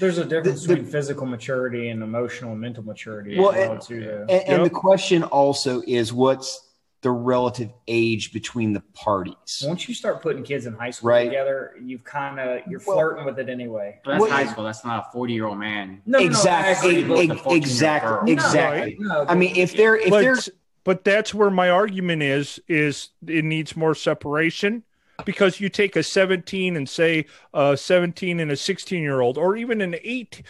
There's a difference
The- the-
between physical maturity and emotional and mental maturity.
Well,
as well,
and-
too.
And, and
Yep.
the question also is what's the relative age between the parties?
Once you start putting kids in high school
Right.
together, you've kind of you're
Well-
flirting with it anyway.
But that's
Well,
high school. That's not a 40 year old man.
No, no, no,
exactly,
I agree, but-
ex-
the 14-year-old
exactly, exactly.
No,
I mean, if they're if
but,
they're
but that's where my argument is is it needs more separation because you take a 17 and say a 17 and a 16 year old or even an 8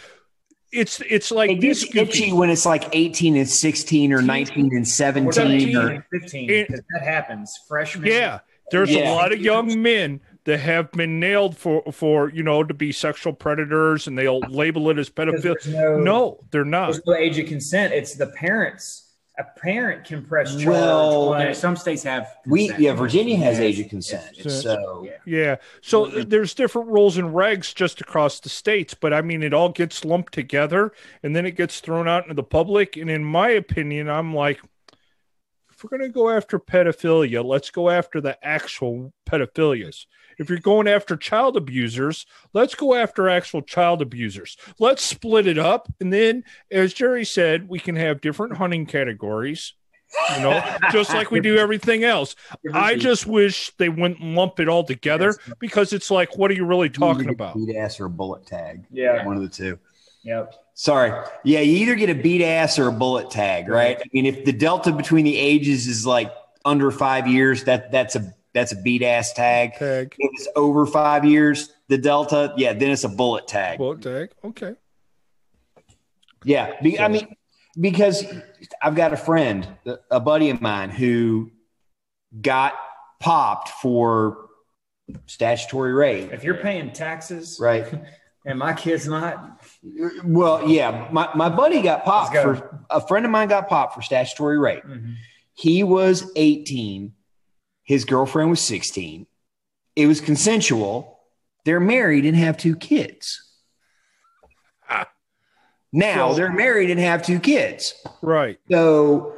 it's it's like
it gets
Goofy.
itchy when it's like 18 and 16 or 19 and 17
17
or
15,
It-
because that happens. freshman
yeah there's
Yeah.
a lot of young men that have been nailed for for you know to be sexual predators and they'll label it as pedophilia
no,
no they're not
there's no age of consent. It's the parents. A parent can press charge.
Well,
on-
Some states have.
we yeah Virginia has
Yeah,
age of consent
it's-
so
yeah.
Yeah. So there's different rules and regs just across the states, but I mean, it all gets lumped together and then it gets thrown out into the public. And in my opinion, I'm like, if we're going to go after pedophilia, let's go after the actual pedophilias. If you're going after child abusers, let's go after actual child abusers. Let's split it up. And then, as Jerry said, we can have different hunting categories, you know, just like we do everything else. I just wish they wouldn't lump it all together because it's like, what are you really talking
You either get
about?
beat ass or a bullet tag
yeah.
one of the two
Yep.
sorry yeah you either get a beat ass or a bullet tag right i mean if the delta between the ages is like under five years that that's a that's a beat ass tag
Tag,
if it's over five years the delta yeah then it's a bullet tag
bullet tag. Okay.
Yeah, be, I mean, because I've got a friend, a buddy of mine, who got popped for statutory rape.
If you're paying taxes,
Right.
and my kid's not,
Well, yeah, my, my buddy got popped
go.
for a friend of mine got popped for statutory rape.
Mhm.
He was 18. His girlfriend was 16. It was consensual. They're married and have two kids. Now
So-
they're married and have two kids.
Right.
So,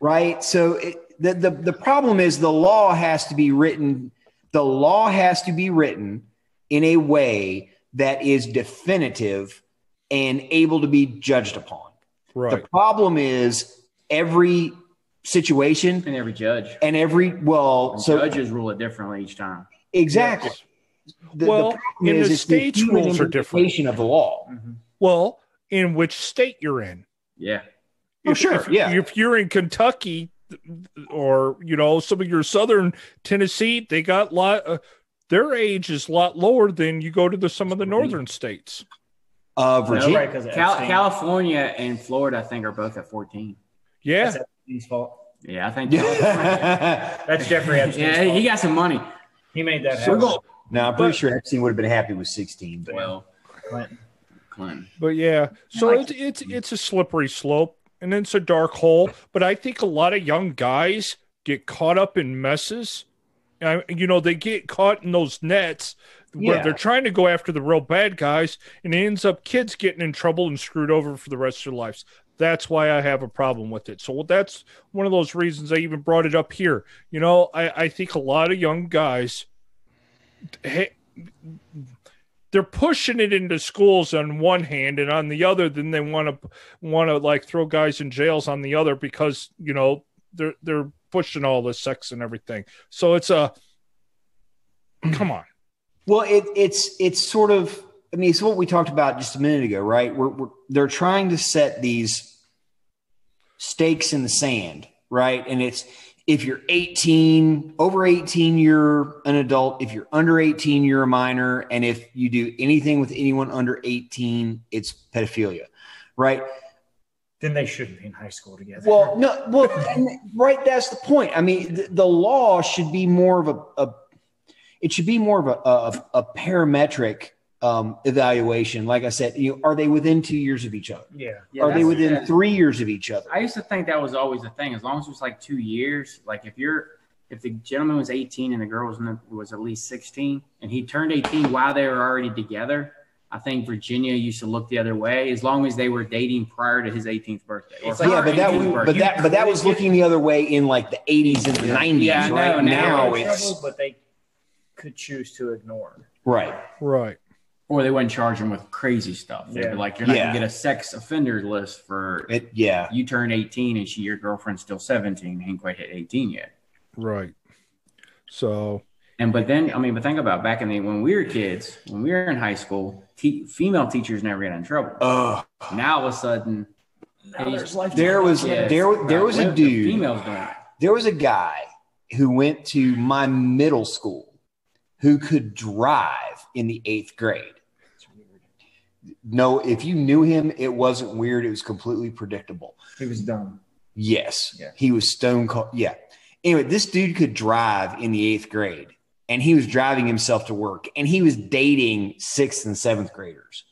right. So it, the, the the problem is the law has to be written. The law has to be written in a way that is definitive and able to be judged upon.
Right.
The problem is every situation
And every judge.
and every well,
And
so
judges rule it differently each time.
exactly. The,
Well,
problem
in
is
the
it's
states,
human
rules are different.
interpretation of the law.
Well, in which state you're in.
Yeah.
Oh, sure,
If,
yeah.
If you're in Kentucky or you know some of your southern Tennessee, they got lot. Uh, their age is a lot lower than you go to the some of the northern states.
Uh, Virginia.
right, 'cause of
Cal-
Epstein.
California and Florida, I think, are both at 14.
Yeah.
That's Epstein's fault.
Yeah, I think. California-
That's Jeffrey Epstein's
yeah,
fault.
he got some money.
He made that
We're
happen.
going- no, I'm pretty
But-
sure Epstein would have been happy with 16. But
Well,
Clinton.
Clinton.
But yeah, so
like
it's it's it's a slippery slope, and it's a dark hole. But I think a lot of young guys get caught up in messes. I, you know, they get caught in those nets where
Yeah.
they're trying to go after the real bad guys, and it ends up kids getting in trouble and screwed over for the rest of their lives. That's why I have a problem with it. So that's one of those reasons I even brought it up here. You know, I, I think a lot of young guys, hey, they're pushing it into schools on one hand and on the other then they want to want to like throw guys in jails on the other because you know they're they're pushing all the sex and everything so it's a come on
Well, it, it's it's sort of. I mean, it's what we talked about just a minute ago, right? We're, we're they're trying to set these stakes in the sand, right? And it's if you're 18, over 18, you're an adult. If you're under 18, you're a minor. And if you do anything with anyone under 18, it's pedophilia, right?
Then they shouldn't be in high school together.
Well, no, well, right. That's the point. I mean, the, the law should be more of a, a it should be more of a, a, a parametric um, evaluation. Like I said, you know, are they within two years of each other?
yeah.
Yeah,
are they within
yeah.
three years of each other?
I used to think that was always the thing. As long as it was like two years, like if you're if the gentleman was 18 and the girl was was at least 16, and he turned 18 while they were already together, I think Virginia used to look the other way as long as they were dating prior to his 18th birthday. Or
It's
her
yeah, but that
18th
was,
birthday.
but that but that was looking the other way in like the 80s and the 90s,
Yeah, I know,
right?
now
now it's
trouble, but they could choose to ignore.
right.
right
or they wouldn't charge him with crazy stuff. They'd
Yeah.
be like, you're not
Yeah.
gonna get a sex offender list for
It, yeah,
you turn 18 and she your girlfriend's still 17, ain't quite hit 18 yet.
right so
And but then I mean, but think about back in the when we were kids, when we were in high school, te- female teachers never get in trouble.
uh,
now all of a sudden,
there was
yeah,
there there was a
the
dude.
Females doing
there was a guy who went to my middle school who could drive in the eighth grade. No, if you knew him, it wasn't weird. It was completely predictable.
He was dumb.
Yes,
Yeah.
he was stone cold. Yeah. Anyway, this dude could drive in the eighth grade, and he was driving himself to work, and he was dating sixth and seventh graders,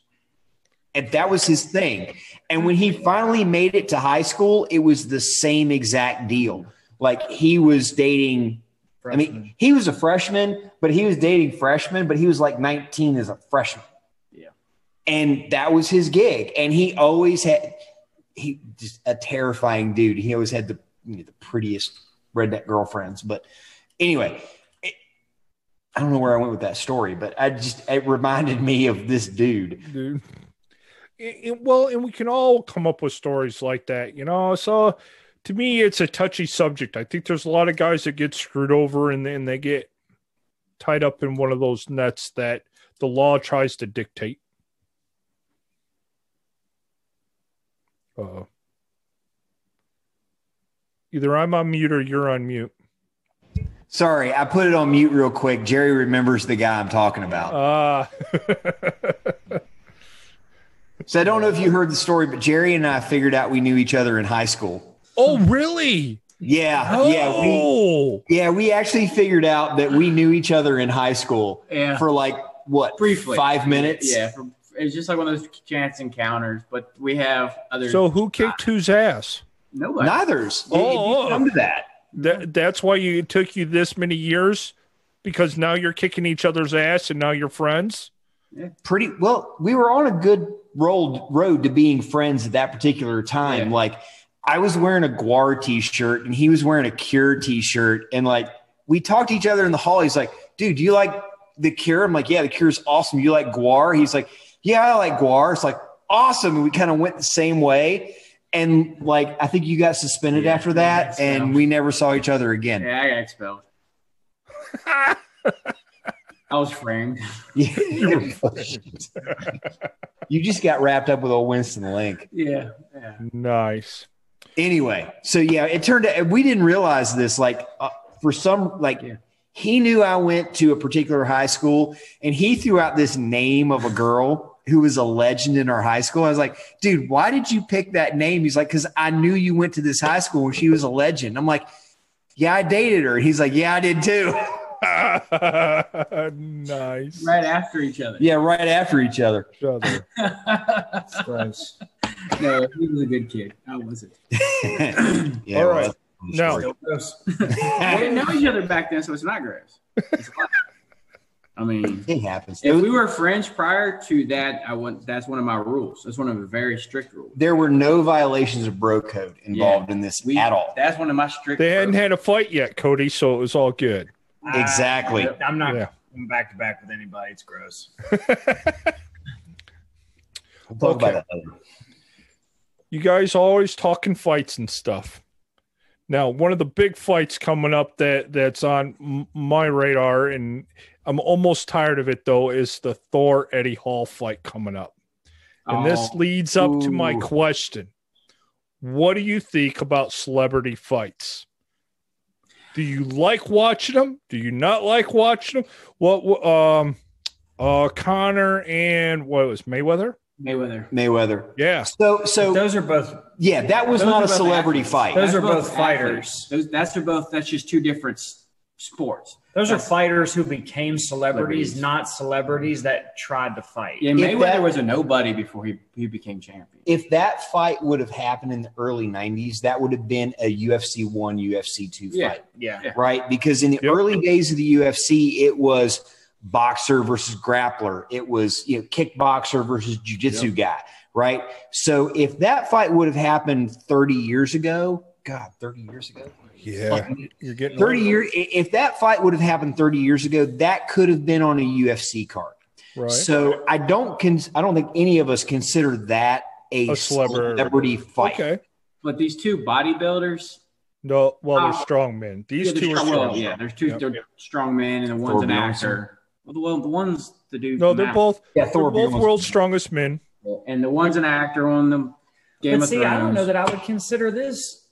and that was his thing. And when he finally made it to high school, it was the same exact deal. Like he was dating. I mean, he was a freshman, but he was dating freshmen, but he was like 19 as a freshman. And that was his gig. And he always had he just a terrifying dude. He always had the you know, the prettiest redneck girlfriends. But anyway, it, I don't know where I went with that story, but I just it reminded me of this dude.
dude It- it- well and we can all come up with stories like that you know so to me it's a touchy subject i think there's a lot of guys that get screwed over and then they get tied up in one of those nets that the law tries to dictate uh either i'm on mute or you're on mute
Sorry, I put it on mute real quick. Jerry remembers the guy I'm talking about.
ah
So I don't know if you heard the story, but Jerry and I figured out we knew each other in high school.
oh really
Yeah, yeah, we
oh
yeah we actually figured out that we knew each other in high school
Yeah,
for like what
briefly
five minutes.
Yeah, for, it's just like one of those chance encounters. But we have other
so who kicked whose ass
nobody.
Neither's.
Oh,
it didn't
oh.
come to that.
That that's why you it took you this many years because now you're kicking each other's ass and now you're friends.
pretty well. We were on a good road road to being friends at that particular time.
Yeah.
Like I was wearing a Gwar t-shirt and he was wearing a Cure t-shirt, and like we talked to each other in the hall. He's like, "Dude, do you like the Cure?" I'm like, "Yeah, the Cure's awesome." You like Gwar? He's like, "Yeah, I like Gwar." It's like awesome, and we kind of went the same way. And like, I think you got suspended
Yeah,
after that, and we never saw each other again.
Yeah, I got expelled. I was framed.
Yeah, you were full. You just got wrapped up with old Winston Link.
Yeah. yeah.
Nice.
Anyway, so yeah, it turned out we didn't realize this. Like uh, for some, like
Yeah.
he knew I went to a particular high school, and he threw out this name of a girl who was a legend in our high school. I was like, dude, why did you pick that name? He's like, because I knew you went to this high school and she was a legend. I'm like, yeah, I dated her. He's like, yeah, I did too.
nice.
Right after each other.
yeah, right after each other.
Brother.
It's gross.
no, he was a good kid. I wasn't.
yeah,
All
well,
right.
that's
Now.
Gross.
we didn't know each other back then, so it's not gross. It's fine. I mean,
it happens.
if we were friends prior to that, I want that's one of my rules. That's one of the very strict rules.
there were no violations of bro code involved in this
We,
at all.
That's one of my strict.
they hadn't
rules.
had a fight yet, Cody, so it was all good.
Exactly.
I, am not
Yeah.
going back to back with anybody. It's gross.
We'll talk
Okay.
about that later.
You guys always talking fights and stuff. Now, one of the big fights coming up that that's on my radar, and I'm almost tired of it though, is the Thor Eddie Hall fight coming up. And this
Oh,
leads up to my question: What do you think about celebrity fights? Do you like watching them? Do you not like watching them? What what, um uh Conor and what was Mayweather?
Mayweather.
Mayweather.
Yeah.
So, so
Those are both.
yeah, that was not a celebrity
athletes.
fight.
Those
That's
are both
athletes.
fighters.
Those, that's are both. That's just two different s- sports.
Those are fighters who became celebrities,
Celebrities.
not celebrities that tried to fight.
Yeah,
If
Mayweather
that-
was a nobody before he, he became champion.
If that fight would have happened in the early 90s, that would have been a UFC 1, UFC 2
Yeah.
fight,
Yeah.
Yeah.
right? Because in the
Yep.
early days of the UFC, it was boxer versus grappler. It was, you know, kickboxer versus jiu-jitsu guy, right? So if that fight would have happened 30 years ago, God, 30 years ago,
Yeah. You're getting
30 years, if that fight would have happened 30 years ago, that could have been on a UFC card.
right.
So I don't cons- I don't think any of us consider that a,
A celebrity.
celebrity fight.
Okay.
But these two bodybuilders,
No, well, they're
Uh,
strong men. These
yeah, they're
two are
strong,
strong.
well, yeah, there's two
Yep.
they're strong men, and the one's an
Thor
actor. Well, the, well, the one's the dude.
No, they're both
Yeah,
they're both
Bjornsson.
world's strongest men.
and the one's an actor on the Game
But
of
see,
Thrones.
I don't know that I would consider this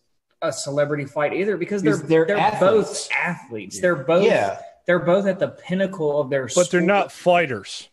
a celebrity fight either because they're
they're
they're,
athletes.
both athletes. They're both
Yeah.
they're both at the pinnacle of their
But they're not fighters.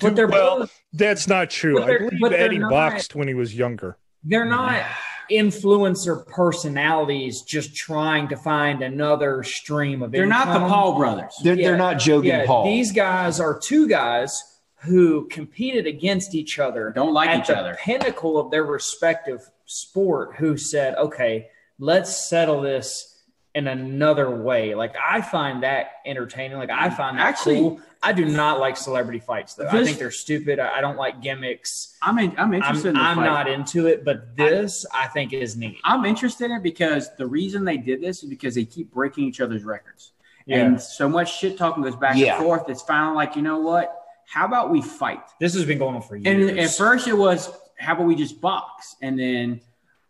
But they're
well,
both
that's not true. I believe Eddie
not-
boxed when he was younger.
they're not influencer personalities just trying to find another stream of
They're not the. Paul brothers.
They're,
Yeah.
they're not Logan
Yeah,
Paul.
these guys are two guys who competed against each other
Don't like
at
each
the
other.
pinnacle of their respective sport who said, okay, let's settle this in another way. Like I find that entertaining. Like I find that
Actually-
cool. I do not like celebrity fights though. I think they're stupid. I I don't like gimmicks.
I'm in, I'm interested
I'm,
in
I'm not into it, but this I, think is neat.
I'm interested in it because the reason they did this is because they keep breaking each other's records.
Yeah.
And so much shit talking goes back
Yeah.
and forth. It's finally like, you know what? How about we fight?
This has been going on for years.
And at first it was, how about we just box? And then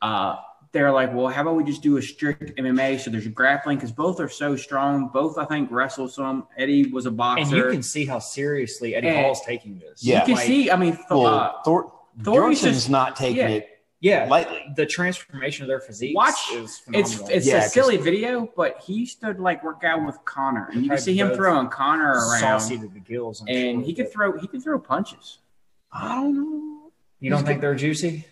uh, they're like, well, how about we just do a strict MMA? So there's grappling because both are so strong. Both, I think, wrestle some. Eddie was a boxer.
and you can see how seriously Eddie
And-
Hall's taking this.
Yeah.
You can
Like,
see, I mean, th-
well,
uh,
Thor,
Thor used
not taking
yeah.
it
yeah,
lightly.
the transformation of their physiques
Watch-
is
it's
phenomenal.
it's
Yeah,
a
'cause-
silly video, but he used to like work out with Conor, and you can see him throwing Conor around,
saucy to the gills. I'm
and
sure,
he could
but-
throw he could throw punches. I don't know.
You don't think they're juicy?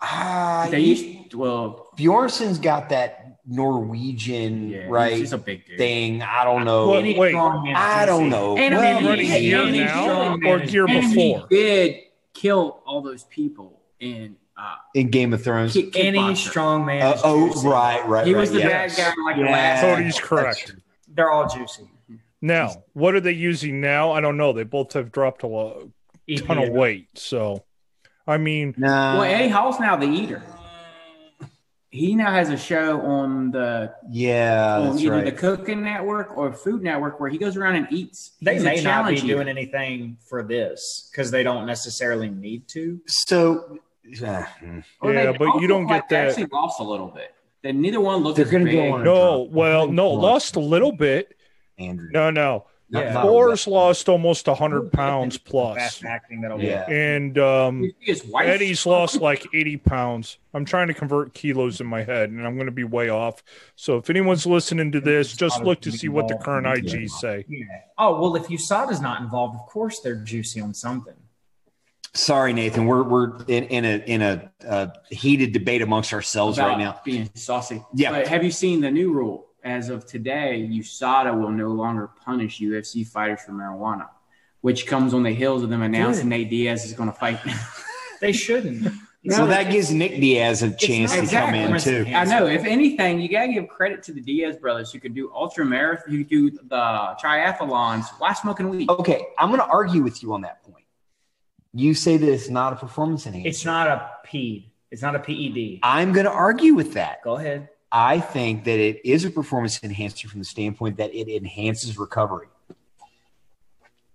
Ah,
They used well,
Bjornsson's got that Norwegian
yeah,
right
He's just a big dude.
thing. I don't know.
Well, wait.
strong man is
I don't know.
And I
Well,
mean,
running
he-
gear
he-
now or
he-
gear
and
before?
he did kill all those people in uh,
in Game of Thrones.
kick,
Any strong man.
Uh, oh,
juicy.
right, right.
He
right,
was the
yeah.
bad guy like
Yeah.
last.
Cody's
That's
correct.
true.
They're all juicy.
Now, what are they using now? I don't know. They both have dropped a lo- ton of weight. So, I mean,
Nah,
well, Eddie Hall's now the eater. He now has a show on the
yeah,
on either
right.
the Cooking Network or Food Network where he goes around and eats.
They
He's
may not be
challenge eater.
doing anything for this because they don't necessarily need to.
so.
Yeah,
they
but you don't
like,
get that-
Actually, lost a little bit. They neither one looked
They're gonna
big.
go on
no, well, no, lost a little bit.
Andrew.
No, no.
Not-
Yeah.
not
Boris lost almost 100 pounds plus.
Acting that'll
Yeah.
And um,
His wife-
Eddie's lost like 80 pounds. I'm trying to convert kilos in my head, and I'm going to be way off. So if anyone's listening to this, just look to see what the current IGs say.
Yeah. Oh well, if USADA's not involved, of course they're juicy on something.
Sorry, Nathan. We're we're in, in a in a uh, heated debate amongst ourselves
about
right now.
being saucy.
Yeah.
But have you seen the new rule? As of today, USADA will no longer punish UFC fighters for marijuana, which comes on the heels of them announcing Nate Diaz is going to fight.
They shouldn't.
So that gives Nick Diaz a chance to come in too.
I know. If anything, you gotta give credit to the Diaz brothers who could do ultra marathon, who do the triathlons while smoking weed.
Okay, I'm going to argue with you on that point. You say that it's not a performance enhancer.
It's not a PED. It's not a PED.
I'm going to argue with that.
Go ahead.
I think that it is a performance enhancer from the standpoint that it enhances recovery.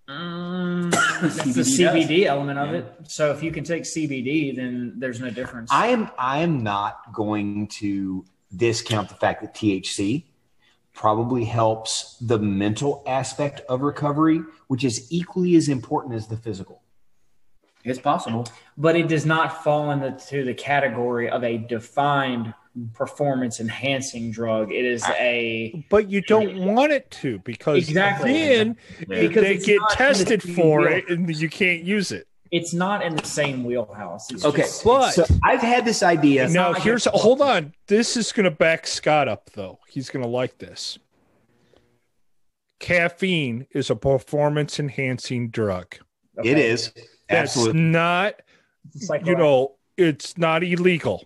Mm, that's the
CBD
CBD element of it. So if you can take CBD, then there's no difference.
I am I am not going to discount the fact that THC probably helps the mental aspect of recovery, which is equally as important as the physical.
It's possible.
but it does not fall into the category of a defined performance enhancing drug. It is a
But you don't want it to because
Exactly.
then
Because
they get
not in the
tested for
wheel-
it and you can't use it.
it's not in the same wheelhouse. It's
Okay,
just-
But
so I've had this idea.
It's
now
like
here's
a-
hold on. This is going to back Scott up though. He's going to like this. Caffeine is a performance enhancing drug.
It is
That's
absolutely
not
It's like
you know, it's not illegal.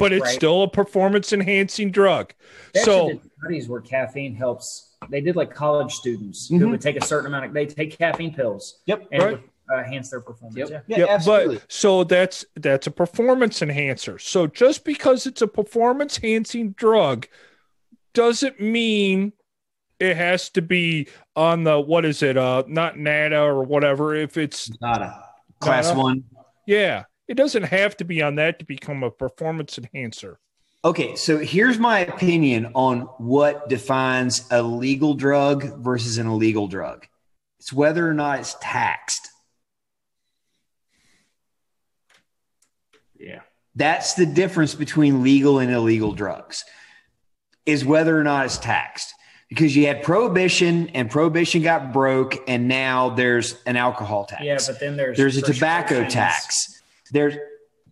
But it's
Right.
still a performance enhancing drug.
They
So
studies where caffeine helps. They did like college students who
Mhm.
would take a certain amount of. They take caffeine pills
Yep,
and
right.
would uh, enhance their performance.
Yep.
Yeah.
yeah,
Yeah,
absolutely.
but so that's that's a performance enhancer. So just because it's a performance enhancing drug doesn't mean it has to be on the what is it? Uh not NADA or whatever. If it's
Nada.
Class
Nada.
one.
yeah, it doesn't have to be on that to become a performance enhancer.
Okay, so here's my opinion on what defines a legal drug versus an illegal drug. It's whether or not it's taxed.
Yeah.
That's the difference between legal and illegal drugs. Is whether or not it's taxed. Because you had prohibition and prohibition got broke and now there's an alcohol tax.
Yeah, but then there's
there's a tobacco tax. There's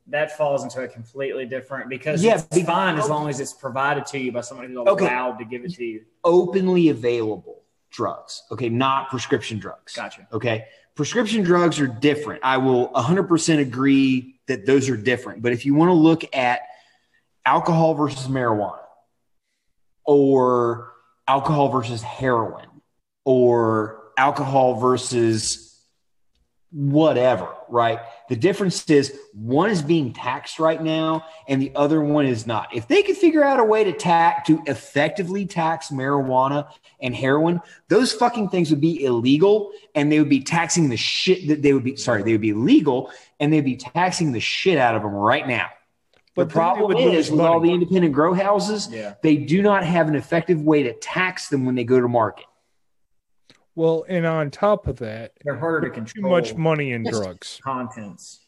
That falls into a completely different because
Yeah,
it's
be-
fine as long as it's provided to you by somebody who's
Okay.
allowed to give it to you.
openly available drugs. Okay, not prescription drugs.
Gotcha.
Okay. Prescription drugs are different. I will 100% agree that those are different. But if you want to look at alcohol versus marijuana or alcohol versus heroin or alcohol versus whatever, right? The difference is one is being taxed right now and the other one is not. If they could figure out a way to tax to effectively tax marijuana and heroin, those fucking things would be illegal and they would be taxing the shit that they would be sorry, they would be legal and they'd be taxing the shit out of them right now.
But
the problem is with all the independent grow houses,
Yeah.
they do not have an effective way to tax them when they go to market.
Well, and on top of that,
They're harder to control.
too much money in drugs.
contents.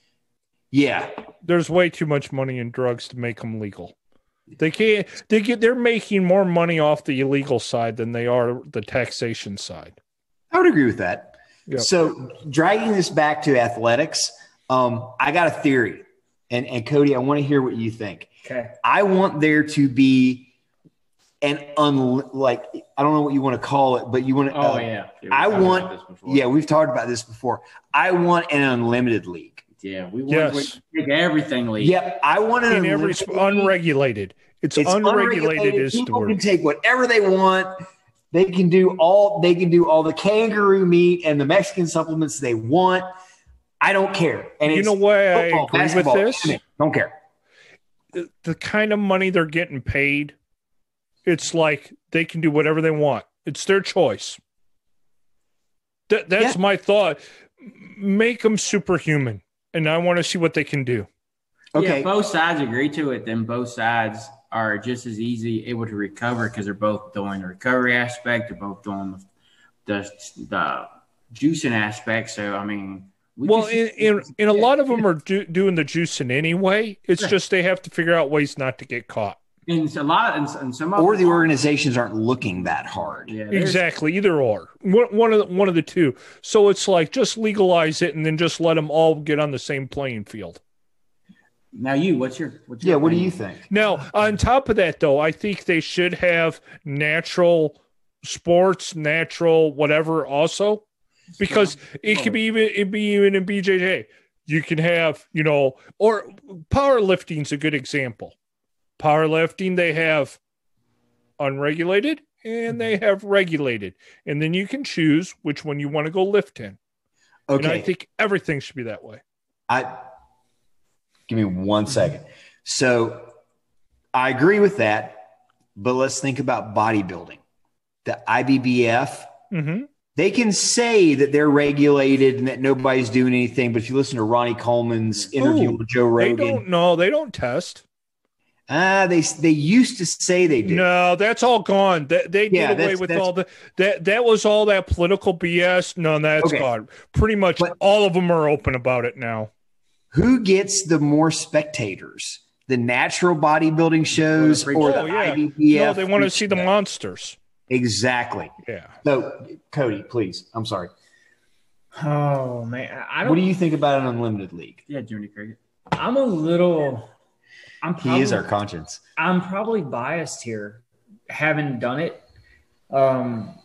Yeah.
There's way too much money in drugs to make them legal. They can't. They get. They're making more money off the illegal side than they are the taxation side.
I would agree with that.
Yep.
So dragging this back to athletics, um, I got a theory. And, and Cody, I want to hear what you think.
Okay.
I want there to be an un like I don't know what you want to call it, but you want to.
Oh
uh,
yeah.
I want. Yeah, we've talked about this before. I want an unlimited league.
Yeah. We want
Yes.
we take everything league.
Yep, I want an
In every sp- unregulated. It's,
It's
unregulated,
unregulated.
is the
People
word.
can take whatever they want. They can do all they can do all the kangaroo meat and the Mexican supplements they want. I don't care. And
You
it's
know why I agree with this?
Don't care.
the, the kind of money they're getting paid, it's like they can do whatever they want. It's their choice. That that's
Yeah.
my thought. Make them superhuman, and I want to see what they can do.
Okay.
Yeah, both sides agree to it, then both sides are just as easy able to recover because they're both doing the recovery aspect, they're both doing the the, the juicing aspect. So I mean, we
well,
just-
in, in in a lot of them are do, doing the juicing anyway. It's
Yeah.
just they have to figure out ways not to get caught.
And a lot and, and some
or the organizations aren't looking that hard.
Yeah,
Exactly, either or one, one of the, one of the two. So it's like just legalize it and then just let them all get on the same playing field.
Now you, what's your what's
Yeah, what do you think?
Now, on top of that, though, I think they should have natural sports, natural whatever, also, because it could be even it be even in BJJ. You can have, you know, or powerlifting's a good example. Powerlifting, they have unregulated and they have regulated, and then you can choose which one you want to go lift in. Okay and I think everything should be that way.
I give me one second. So I agree with that, but let's think about bodybuilding. The IBBF,
hmm
they can say that they're regulated and that nobody's doing anything, but if you listen to Ronnie Coleman's interview
Ooh,
with Joe
They
Rogan,
don't know. They don't test.
Ah, they they used to say they did.
No, that's all gone. That they
Yeah,
did away with all the that that was all that political BS. No, that's
Okay.
gone. Pretty much
But-
all of them are open about it now.
Who gets the more spectators? The natural bodybuilding shows
freak
or the
Oh, yeah.
IBBF?
no, they want to see the monsters.
Exactly.
Yeah.
So, Cody, please. I'm sorry.
Oh man, I
What
don't.
What do you think about an unlimited league?
Yeah, Jimmy Cricket.
I'm a little. I'm probably,
He is our conscience.
I'm probably biased here, having done it. Um,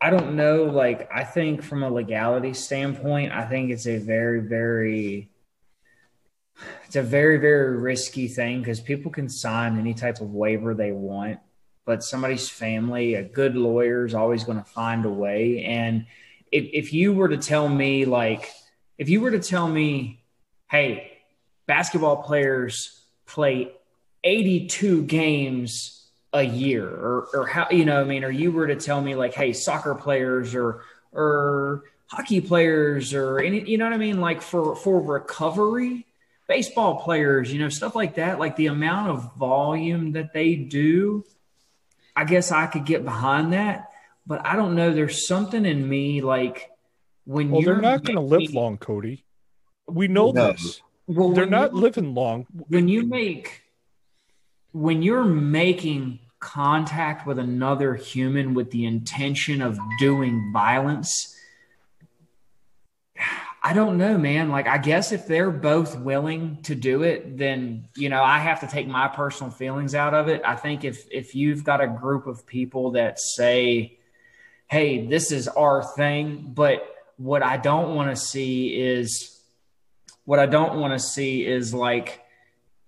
I don't know. Like, I think from a legality standpoint, I think it's a very, very, it's a very, very risky thing because people can sign any type of waiver they want, but somebody's family, a good lawyer, is always going to find a way. And if, if you were to tell me, like, if you were to tell me, hey, basketball players play 82 games a year or or how you know I mean or you were to tell me like hey soccer players or or hockey players or any you know what I mean like for for recovery baseball players you know stuff like that like the amount of volume that they do I guess I could get behind that but I don't know there's something in me like when
Well,
you're
they're not going to live long, Cody. We know
No.
this.
Well,
They're not
you-
living long.
when you make when you're making contact with another human with the intention of doing violence i don't know man like i guess if they're both willing to do it then you know i have to take my personal feelings out of it i think if if you've got a group of people that say hey this is our thing but what i don't want to see is what i don't want to see is like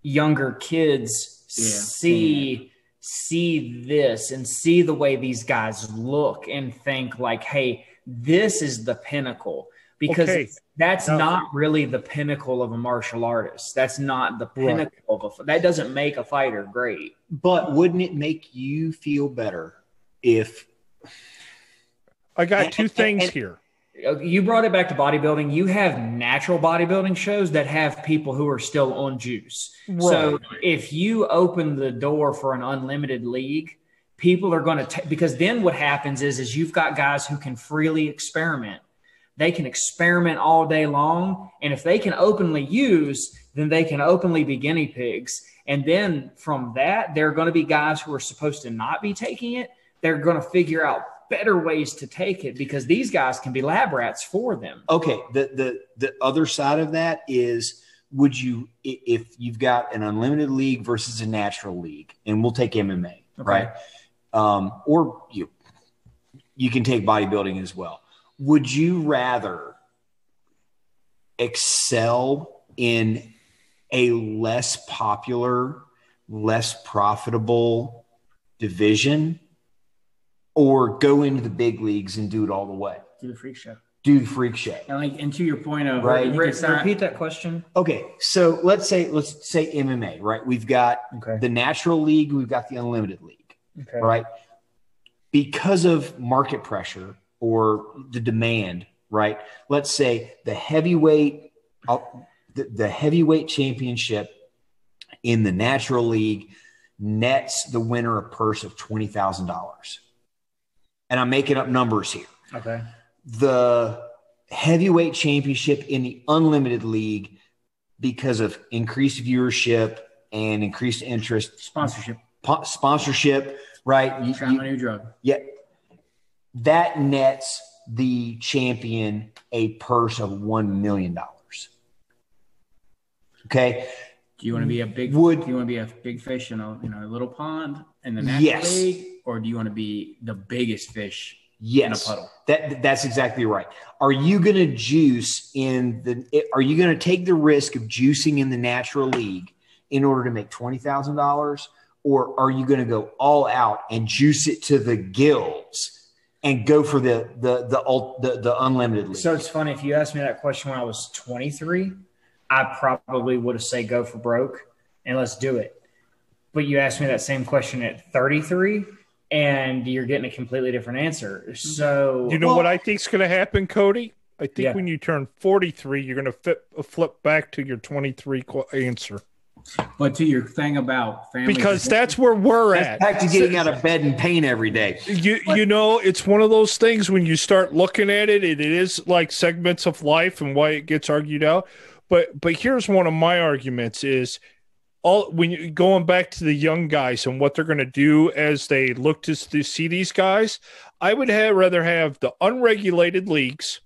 younger kids
Yeah.
see see this and see the way these guys look and think like hey this is the pinnacle because
Okay.
that's
Now-
not really the pinnacle of a martial artist that's not the
Right.
pinnacle of a that doesn't make a fighter great
But wouldn't it make you feel better if
I got
And-
two
and-
things
and-
here.
You brought it back to bodybuilding. You have natural bodybuilding shows that have people who are still on juice. So if you open the door for an unlimited league people are going to because then what happens is is you've got guys who can freely experiment. They can experiment all day long and if they can openly use then they can openly be guinea pigs. And then from that there are going to be guys who are supposed to not be taking it. They're going to figure out better ways to take it because these guys can be lab rats for them.
Okay the the the other side of that is would you if you've got an unlimited league versus a natural league and we'll take mma right? Um, or you you can take bodybuilding as well. Would you rather excel in a less popular less profitable division or go into the big leagues and do it all the way.
Do the freak show.
Do the freak show.
And like, and to your point of
Right.
you
Re-
could
repeat that question.
Okay, so let's say let's say MMA, right? We've got
Okay.
the natural league, we've got the unlimited league,
Okay.
right? Because of market pressure or the demand, right? Let's say the heavyweight, uh, the, the heavyweight championship in the natural league nets the winner a purse of twenty thousand dollars, and I'm making up numbers here
Okay.
the heavyweight championship in the unlimited league because of increased viewership and increased interest
sponsorship.
po- sponsorship right You-
Trying
you-
a new drug.
yeah that nets the champion a purse of one million dollars okay
Do you want to be a big?
Would-
do you want to be a big fish in a you know a little pond in the natural
Yes.
league, or do you want to be the biggest fish
yes
in a puddle?
That that's exactly right. Are you going to juice in the? Are you going to take the risk of juicing in the natural league in order to make twenty thousand dollars, or are you going to go all out and juice it to the gills and go for the the the the, the unlimited league?
So it's funny if you asked me that question when I was 23, I probably would have said go for broke and let's do it. But you asked me that same question at 33 and you're getting a completely different answer. So
You know what I think is going to happen, Cody? I think
Yeah.
when you turn 43, you're going to flip, uh, flip back to your 23 qu- answer
But to your thing about family,
because that's where we're
That's
at.
back to getting out of bed and pain every day.
You you know, it's one of those things when you start looking at it, it is like segments of life and why it gets argued out. But but here's one of my arguments is all when you going back to the young guys and what they're going to do as they look to, to see these guys, I would have, rather have the unregulated leagues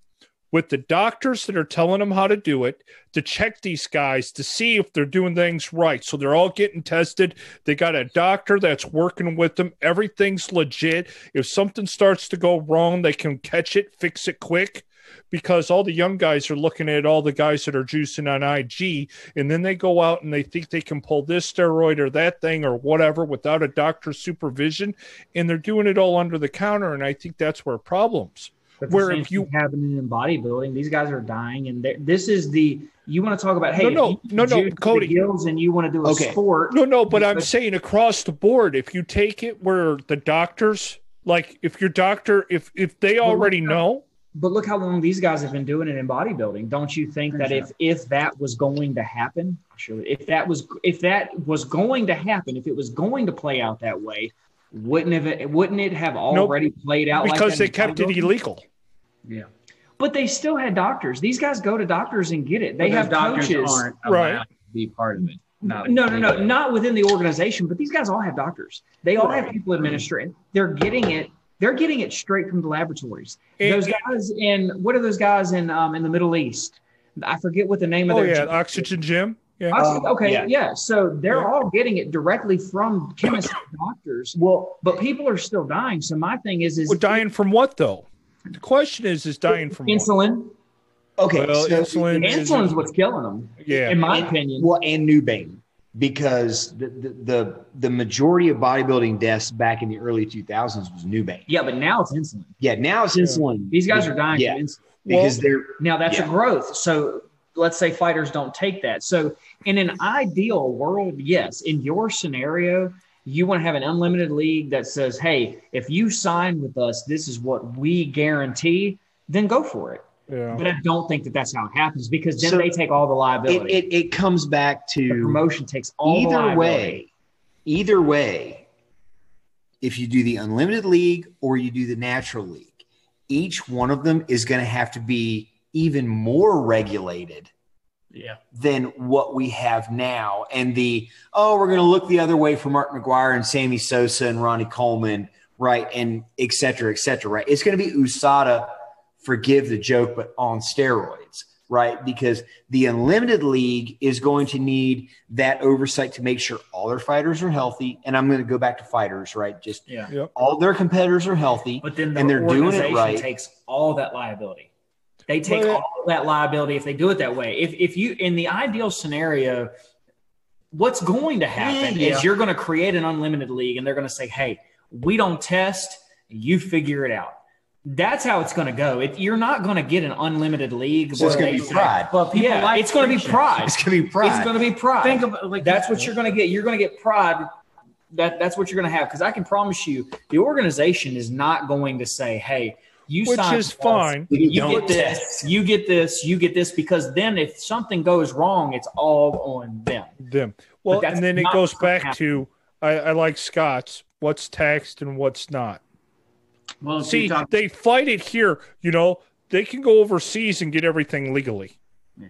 with the doctors that are telling them how to do it to check these guys to see if they're doing things right. So they're all getting tested. They got a doctor that's working with them. Everything's legit. If something starts to go wrong, they can catch it, fix it quick. Because all the young guys are looking at all the guys that are juicing on IG, and then they go out and they think they can pull this steroid or that thing or whatever without a doctor's supervision, and they're doing it all under the counter. And I think that's where problems.
But
Where if you-
thing happening in bodybuilding, these guys are dying, and this is the you want to talk about. Hey,
No, no, no, no, Cody.
gills and you want to do a
Okay.
sport.
No, no, but I'm saying across the board, if you take it where the doctors, like if your doctor, if if they already know,
But look how long these guys have been doing it in bodybuilding. Don't you think that if if that was going to happen, sure, if that was if that was going to happen, if it was going to play out that way, wouldn't have it wouldn't it have already played out like
because
that
they kept it illegal.
yeah.
But they still had doctors. These guys go to doctors and get it. They have
doctors
coaches.
aren't allowed
Right.
to be part of it.
No, no, no, not within the organization, but these guys all have doctors. They all have people administering. They're getting it. They're getting it straight from the laboratories.
And-
those guys in what are those guys in um, in the Middle East? I forget what the name of
Oh
their
yeah,
gym-
oxygen gym. Yeah,
Oxy- okay,
yeah.
yeah. So they're
Yeah.
all getting it directly from chemists and doctors.
Well,
But people are still dying. So my thing is, is
well, dying from what though? The question is, is dying from what?
insulin.
okay,
Well,
so-
insulin is-
Insulin's what's killing them,
Yeah,
in my
And-
opinion.
Well, and Nubain, because the, the the the majority of bodybuilding deaths back in the early 2000s was Nubain.
yeah, but now it's insulin.
Yeah, now it's insulin.
These guys are dying
Yeah,
from insulin.
because they're
Now that's
Yeah.
a growth. So let's say fighters don't take that. So in an ideal world, yes, in your scenario, you want to have an unlimited league that says, "Hey, if you sign with us, this is what we guarantee." Then go for it.
Yeah.
But I don't think that that's how it happens because then
So
they take all the
it,
liability.
it, it comes back
the
to
promotion takes all the
either
liability.
way, either way, if you do the unlimited league or you do the natural league, each one of them is going to have to be even more regulated
Yeah.
than what we have now. And the oh, we're going to look the other way for Mark McGwire and Sammy Sosa and Ronnie Coleman, right? And et cetera, et cetera, right? It's going to be USADA, forgive the joke, but on steroids, right? Because the unlimited league is going to need that oversight to make sure all their fighters are healthy. And I'm going to go back to fighters, right? Just
Yeah.
Yep.
all their competitors are healthy.
But then the
And they're doing it
organization
right.
takes all that liability. They take
Well,
all that liability if they do it that way. If if you in the ideal scenario, what's going to happen mm,
Yeah.
is you're going to create an unlimited league, and they're going to say, "Hey, we don't test." You figure it out. That's how it's going to go. It, you're not going to get an unlimited league.
So it's going to be pride.
But people
yeah,
like
it's going to be pride.
It's going to be pride.
It's going to be pride.
Think of it like
that's what you're going to get. You're going to get pride. That that's what you're going to have because I can promise you, the organization is not going to say, "Hey, you
Which
signed
is
us.
fine.
You
Don't
get this. You get this. You get this." Because then, if something goes wrong, it's all on them.
them. Well, and then it goes back
happen.
to I, I like Scott's. What's taxed and what's not.
Well,
See,
talk-
they fight it here. You know, they can go overseas and get everything legally.
Yeah.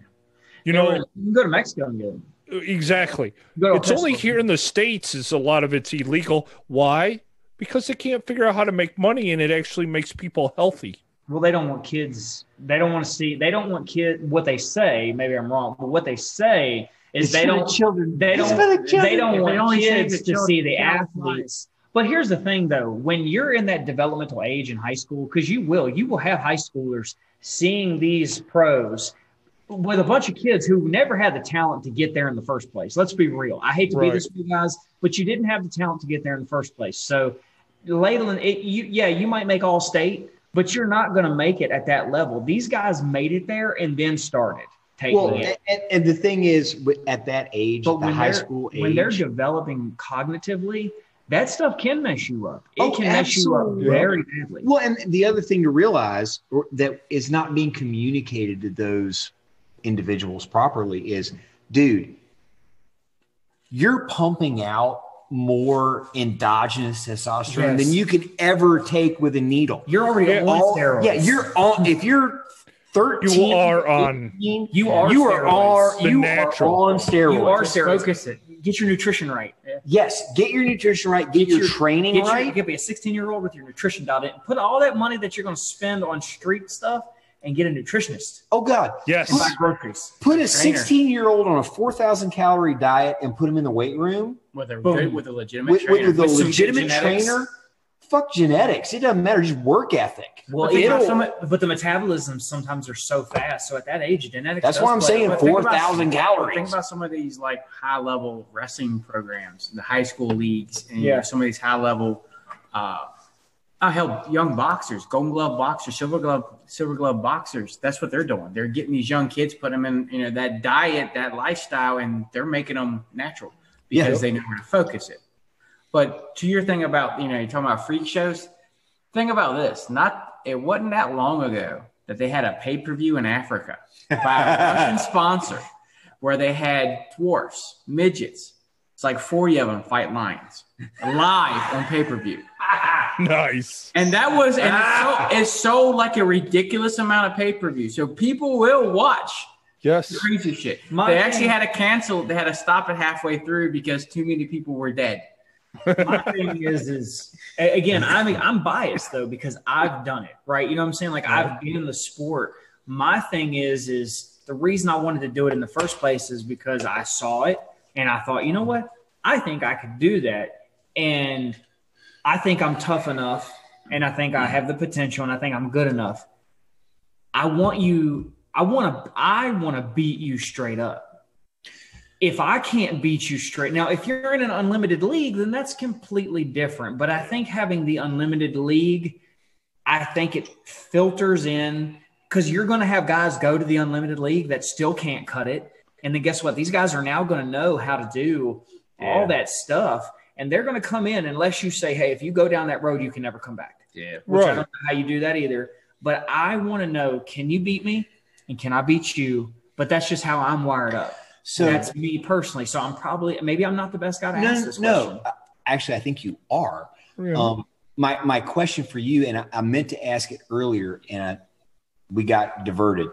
You know,
you can go to Mexico and get it.
exactly.
You go
It's only here in the states is a lot of it's illegal. Why? Because they can't figure out how to make money, and it actually makes people healthy.
Well, they don't want kids. They don't want to see. They don't want kid. What they say, maybe I'm wrong, but what they say is
It's
they don't.
children.
They don't.
the children.
They don't
If they
want
only
kids to see the
that's
athletes. But here's the thing, though: when you're in that developmental age in high school, because you will, you will have high schoolers seeing these pros with a bunch of kids who never had the talent to get there in the first place. Let's be real. I hate to be
Right.
this way, guys, but you didn't have the talent to get there in the first place. So, Leyland, it, you, yeah, you might make all state, but you're not going to make it at that level. These guys made it there and then started
Well, and, and the thing is, at that age,
But
the high school age,
when they're developing cognitively, that stuff can mess you up. It
Oh,
can mess you up very badly.
Well, and the other thing to realize or- that is not being communicated to those individuals properly is, dude, you're pumping out more endogenous testosterone
Yes.
than you could ever take with a needle.
You're already
Yeah,
on steroids.
yeah, you're on. If you're thirteen,
You are on-
18,
You are
You are
steroids.
on.
The
You
natural.
are on steroids.
you are
Just
steroids.
focus it.
Get your nutrition right.
Yes, get your nutrition right. Get, your,
your-
training
Get your,
right.
get be a 16 year old with your nutrition dialed in. Put all that money that you're going to spend on street stuff and get a nutritionist.
oh God,
Yes.
And buy groceries.
put a 16 year old on a 4,000 calorie diet and put him in the weight room
with a
Boom.
with a legitimate
with,
trainer.
with the
With some
legitimate
genetics.
trainer. Fuck genetics. It doesn't matter. Just work ethic.
Well,
But
it'll,
some
but the metabolisms sometimes are so fast. So at that age, genetics.
That's
does
why I'm
play-
saying
But
4,000 calories.
Think about some of these like high level wrestling programs, the high school leagues, and
Yeah.
yeah. some of these high level. Uh, I help young boxers, Golden Glove boxers, Silver Glove, Silver Glove boxers. That's what they're doing. They're getting these young kids, putting them in, you know, that diet, that lifestyle, and they're making them natural because
Yeah.
they know where to focus it. But to your thing about, you know, you're talking about freak shows. Think about this. Not it wasn't that long ago that they had a pay per view in Africa by a Russian sponsor where they had dwarfs, midgets. It's like 40 of them fight lions live on pay per view.
Nice.
And that was, and it's so, it's so like a ridiculous amount of pay per view. So people will watch
Yes.
crazy shit.
My-
they actually had to cancel, they had to stop it halfway through because too many people were dead.
My thing is is again i mean i'm biased though because i've done it right? You know what i'm saying? Like i've been in the sport. My thing is is the reason i wanted to do it in the first place is because i saw it and i thought you know what? I think i could do that. And i think i'm tough enough and i think i have the potential and i think i'm good enough. I want you i want to i want to beat you straight up if I can't beat you straight now, if you're in an unlimited league, then that's completely different. But I think having the unlimited league, I think it filters in because you're going to have guys go to the unlimited league that still can't cut it. And then guess what? These guys are now going to know how to do all that stuff. And they're going to come in unless you say, hey, if you go down that road, you can never come back.
Yeah.
Which I
Right.
don't know how you do that either. But I want to know can you beat me? And can I beat you? But that's just how I'm wired up.
So
That's me personally. So I'm probably maybe I'm not the best guy to ask this
no.
question.
Uh, Actually, I think you are.
Yeah.
Um, my my question for you, and I, I meant to ask it earlier, and I, we got diverted.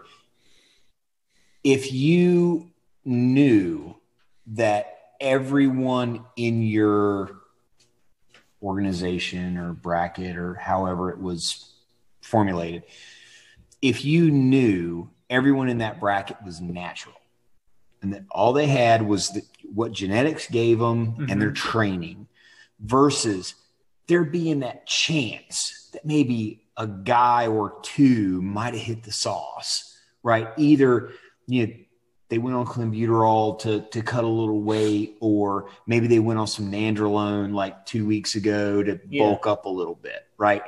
If you knew that everyone in your organization or bracket or however it was formulated, if you knew everyone in that bracket was natural and that all they had was the, what genetics gave them and their mm-hmm. training versus there being that chance that maybe a guy or two might have hit the sauce, right? Either you know, they went on clenbuterol to to cut a little weight, or maybe they went on some nandrolone like two weeks ago to
Yeah.
bulk up a little bit, right?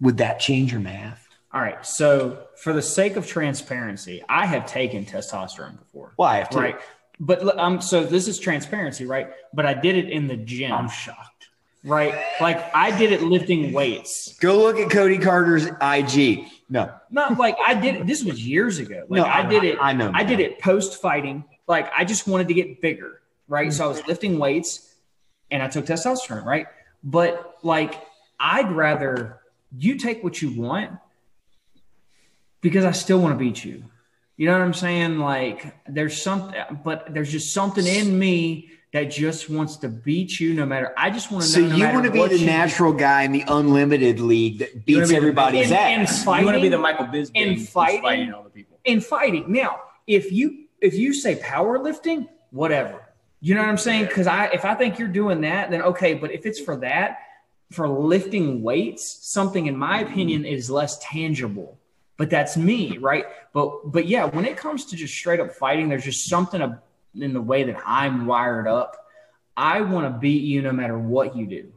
Would that change your math?
All right. So, for the sake of transparency, I have taken testosterone before.
Well, I have to.
Right. But um, so this is transparency, right? But I did it in the gym.
I'm shocked.
right? Like I did it lifting weights.
Go look at Cody Carter's IG. No,
Not like I did it. This was years ago. Like
No,
I,
I-
did it.
I know,
I did it post fighting. Like I just wanted to get bigger, right? So I was lifting weights, and I took testosterone, right? But like I'd rather you take what you want because I still want to beat you. You know what I'm saying? Like there's something, but there's just something in me that just wants to beat you no matter. I just want to.
so
know no
you
matter
want to be the
you-
natural guy in the unlimited league that beats
be the-
everybody's
in, in
ass.
fighting.
you want to be the Michael Bisping
in fighting-
fighting all the people.
in fighting. Now, if you if you say powerlifting, whatever. You know what I'm saying? Because I if I think you're doing that, then okay. But if it's for that, for lifting weights, something in my opinion is less tangible. But that's me, right? But but yeah, when it comes to just straight up fighting, there's just something in the way that I'm wired up. I want to beat you no matter what you do.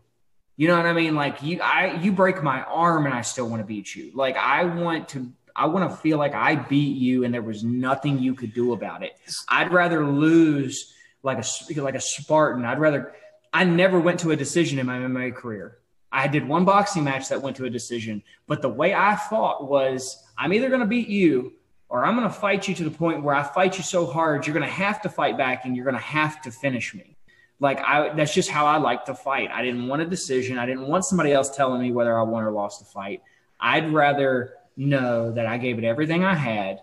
You know what I mean? Like you, I you break my arm and I still want to beat you. Like I want to, I want to feel like I beat you and there was nothing you could do about it. I'd rather lose like a like a Spartan. I'd rather. I never went to a decision in my MMA career. I did one boxing match that went to a decision, but the way I fought was I'm either going to beat you or I'm going to fight you to the point where I fight you so hard you're going to have to fight back and you're going to have to finish me. Like I, that's just how I like to fight. I didn't want a decision. I didn't want somebody else telling me whether I won or lost the fight. I'd rather know that I gave it everything I had,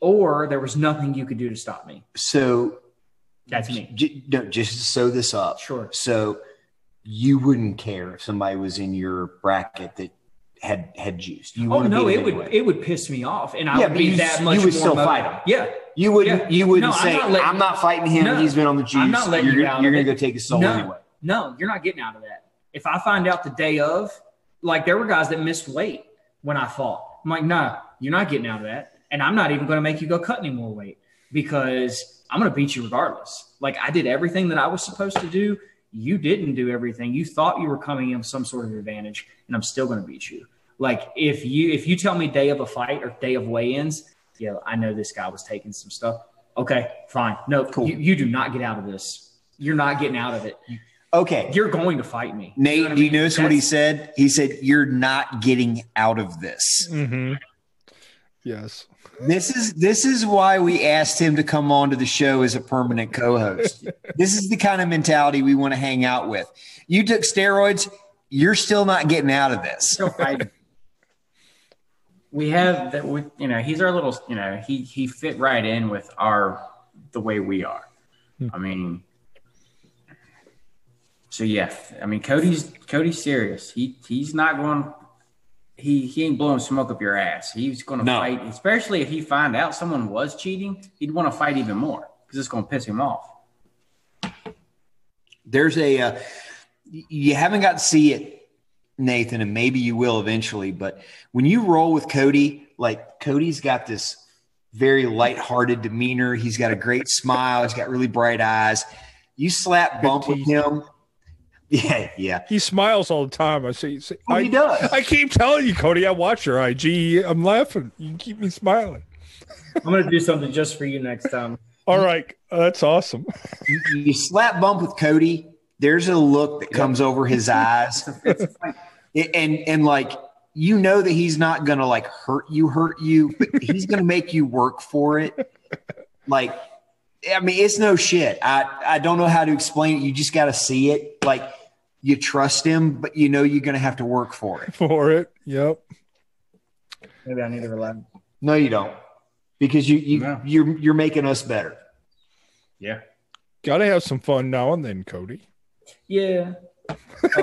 or there was nothing you could do to stop me.
So
That's me.
j- no, just to sew this up.
Sure.
So you wouldn't care if somebody was in your bracket that had had juiced. You
Oh no, it would
anyway.
it would piss me off, and I
Yeah,
would be
you-
that much.
you
would
still fight him.
Yeah,
You wouldn't.
Yeah.
You wouldn't
No, I'm
say,
not
"I'm not fighting him.
No.
He's been on the juice."
I'm not letting
you're
you
gonna-
out
You're going to go take his soul
No.
anyway.
No, you're not getting out of that. If I find out the day of, like there were guys that missed weight when I fought. I'm like, nah, you're not getting out of that. And I'm not even going to make you go cut any more weight because I'm going to beat you regardless. Like I did everything that I was supposed to do. You didn't do everything. You thought you were coming in with some sort of advantage, and I'm still going to beat you. Like if you if you tell me day of a fight or day of weigh-ins, yeah, I know this guy was taking some stuff. Okay, fine. No,
Cool.
You, you do not get out of this. You're not getting out of it.
Okay.
You're going to fight me.
Nate,
You know what I
do you
mean?
notice what he said? He said, "You're not getting out of this."
Mm-hmm. Yes.
This is this is why we asked him to come on to the show as a permanent co-host. this is the kind of mentality we want to hang out with. You took steroids, you're still not getting out of this.
We have that. We, you know, he's our little. You know, he he fit right in with our the way we are. Hmm. I mean, so yeah. I mean, Cody's Cody's serious. He he's not going. He he ain't blowing smoke up your ass. He's going to
No.
fight, especially if he find out someone was cheating. He'd want to fight even more because it's going to piss him off.
There's a uh, you haven't got to see it, Nathan, and maybe you will eventually. But when you roll with Cody, like Cody's got this very lighthearted demeanor. He's got a great smile. He's got really bright eyes. You slap bump with him. Yeah, yeah.
He smiles all the time. I see. see
Oh,
I,
he does.
I keep telling you, Cody. I watch your IG. I'm laughing. You keep me smiling.
I'm going to do something just for you next time.
All right, uh, that's awesome.
you, you slap bump with Cody, there's a look that comes over his eyes, It- and and like you know that he's not gonna like hurt you, hurt you, but he's gonna make you work for it. Like, I mean, it's no shit. I I don't know how to explain it. You just got to see it. Like, you trust him, but you know you're gonna have to work for it.
For it. Yep.
Maybe I need to relax.
No, you don't, because you you
No.
you're you're making us better.
Yeah.
Got to have some fun now and then, Cody.
Yeah.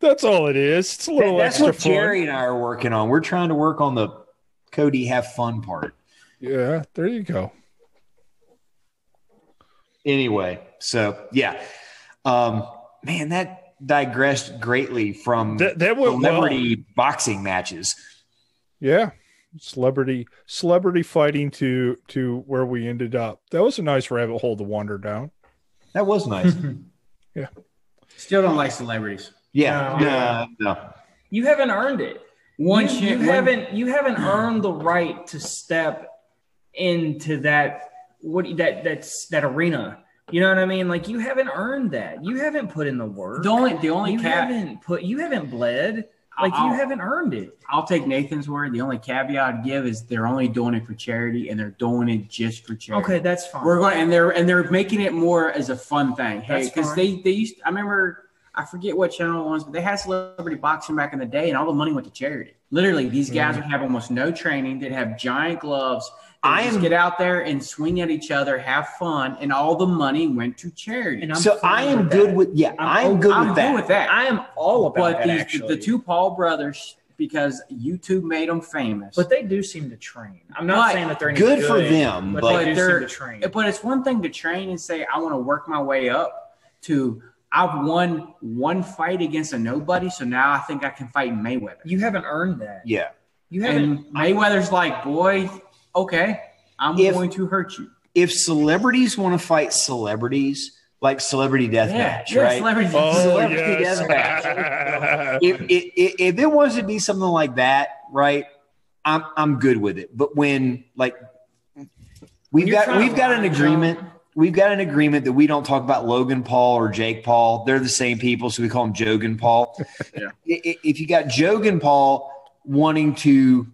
That's all it is. It's a little
That's
extra
what
fun.
Jerry and I are working on. We're trying to work on the Cody have fun part.
Yeah, there you go.
anyway so yeah um man that digressed greatly from
That, that went well.
celebrity boxing matches
Yeah, celebrity celebrity fighting to to where we ended up. That was a nice rabbit hole to wander down.
That was nice. Yeah.
Still don't like celebrities.
Yeah,
No.
no, no.
You haven't earned it.
Once
you,
shit-
you haven't you haven't earned the right to step into that what that that's that arena. You know what I mean? Like you haven't earned that. You haven't put in the work.
The only the only
you haven't put you haven't bled. Like
I'll-
you haven't earned it.
I'll take Nathan's word. The only caveat I'd give is they're only doing it for charity and they're doing it just for charity.
Okay, that's fine.
We're going and they're and they're making it more as a fun thing. Hey, because they they used I remember I forget what channel it was, but they had celebrity boxing back in the day, and all the money went to charity. Literally, these guys
Mm-hmm.
would have almost no training. They'd have giant gloves. They'd
I am-
get out there and swing at each other, have fun, and all the money went to charity.
And I'm
So I am
with
good
that.
with yeah,
I'm
I'm, good
I'm
with that.
with that.
I am all about
but
that,
these,
actually.
the two Paul brothers, because YouTube made them famous.
but they do seem to train. I'm not
But
saying that they're any
Good for them,
but,
but
they do
they're-
seem to train.
But it's one thing to train and say, I want to work my way up to I've won one fight against a nobody, so now I think I can fight Mayweather.
You haven't earned that.
Yeah.
You haven't.
And Mayweather's like, boy, okay, I'm
If-
going to hurt you.
If celebrities want to fight celebrities, like celebrity death
Yeah,
match,
yeah,
right?
celebrities.
Oh
Celebrity
yes.
deathmatch. if, if, if it wants to be something like that, right? I'm I'm good with it. But when like we've
you're
got we've got an agreement.
jump-
We've got an agreement that we don't talk about Logan Paul or Jake Paul. They're the same people, so we call them Jogan Paul.
Yeah.
I- i- If you got Jogan Paul wanting to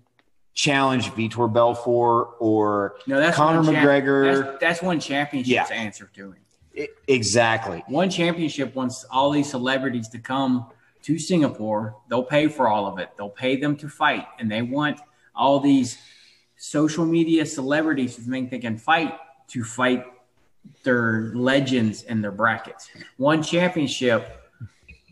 challenge Vitor Belfort or
No, that's
Conor
champ-
McGregor.
That's, that's one championship's
Yeah.
answer to him.
I- exactly.
One championship wants all these celebrities to come to Singapore. They'll pay for all of it. They'll pay them to fight, and they want all these social media celebrities who think they can fight to fight their legends in their brackets. One championship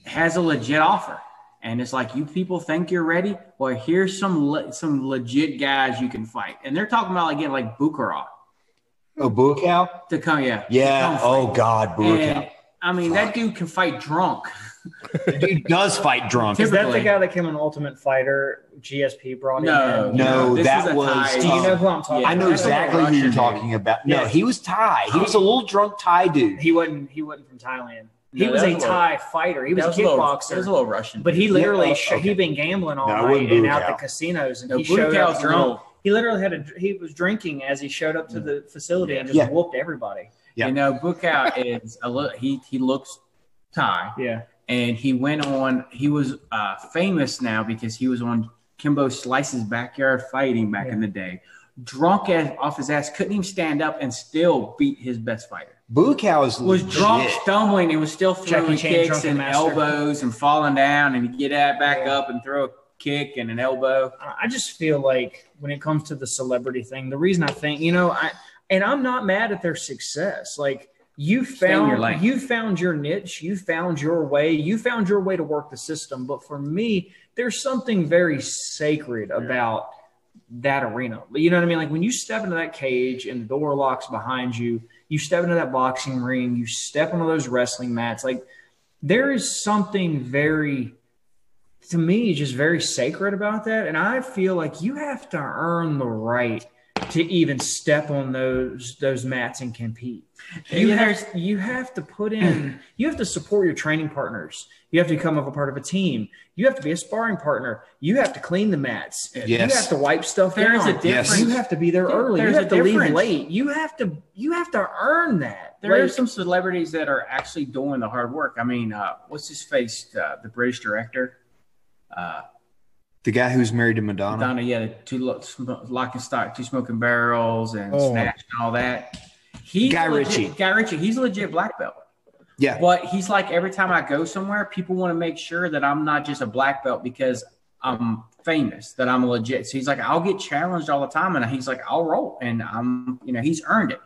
has a legit offer. And it's like you people think you're ready. Well, here's some le- some legit guys you can fight, and they're talking about again like Bukharat
Oh, Buakaw?
to come. Yeah,
Yeah.
come
Oh. God,
And, I mean, that dude can fight drunk.
Dude does fight drunk.
Is that the guy that came on Ultimate Fighter? GSP brought
No,
in.
No,
this
that
is a
was-
Thai-
Do you know who I'm talking
Yeah,
I know
about?
that's a
exactly who you're talking
dude.
about. No,
Yeah.
he was Thai. He was a little drunk Thai dude.
He wasn't. He wasn't from Thailand. He
No,
was
that
a
was a little-
Thai fighter. He was,
That
a kickboxer.
He was a little Russian.
But he literally,
Yeah, oh,
sh-
okay.
he'd been gambling all
No,
night and out
Buakaw.
the casinos, and
No,
he showed up drunk. He literally had a. He was drinking as he showed up to the facility and just
Yeah.
whooped everybody.
Yeah.
you know, Buakaw is a little. He he looks Thai,
Yeah,
and he went on. He was uh, famous now because he was on Kimbo Slice's backyard fighting back in the day. Drunk as, off his ass, couldn't even stand up, and still beat his best fighter.
Buakaw is
was
legit.
drunk, stumbling, and was still throwing kicks and
master.
elbows and falling down, and he'd get that back up and throw a kick and an elbow.
I just feel like when it comes to the celebrity thing, the reason I think you know, I and I'm not mad at their success. Like you
in your
found, you found your niche, you found your way, you found your way to work the system. But for me, there's something very sacred about that arena. You know what I mean? Like when you step into that cage and the door locks behind you, you step into that boxing ring, you step onto those wrestling mats. Like there is something very, to me, just very sacred about that. And I feel like you have to earn the right to even step on those those mats and compete. You
Yeah,
have you have to put in you have to support your training partners. You have to become a part of a team. You have to be a sparring partner. You have to clean the mats.
Yes.
You have to wipe stuff
There is
down.
a difference.
You have to be there early.
There's
you
a
have to leave
difference.
late. You have to you have to earn that.
There are some celebrities that are actually doing the hard work. I mean, uh, what's his face? Uh, the British director, uh,
The guy who's married to Madonna.
Donna. Yeah, two lo- sm- lock and stock, two smoking barrels, and
Oh.
snatch and all that. He's
Guy
legit-
Ritchie.
Guy Ritchie. He's a legit black belt.
Yeah.
But he's like every time I go somewhere, people want to make sure that I'm not just a black belt because I'm famous, that I'm legit. So he's like, I'll get challenged all the time, and he's like, I'll roll, and I'm, you know, he's earned it.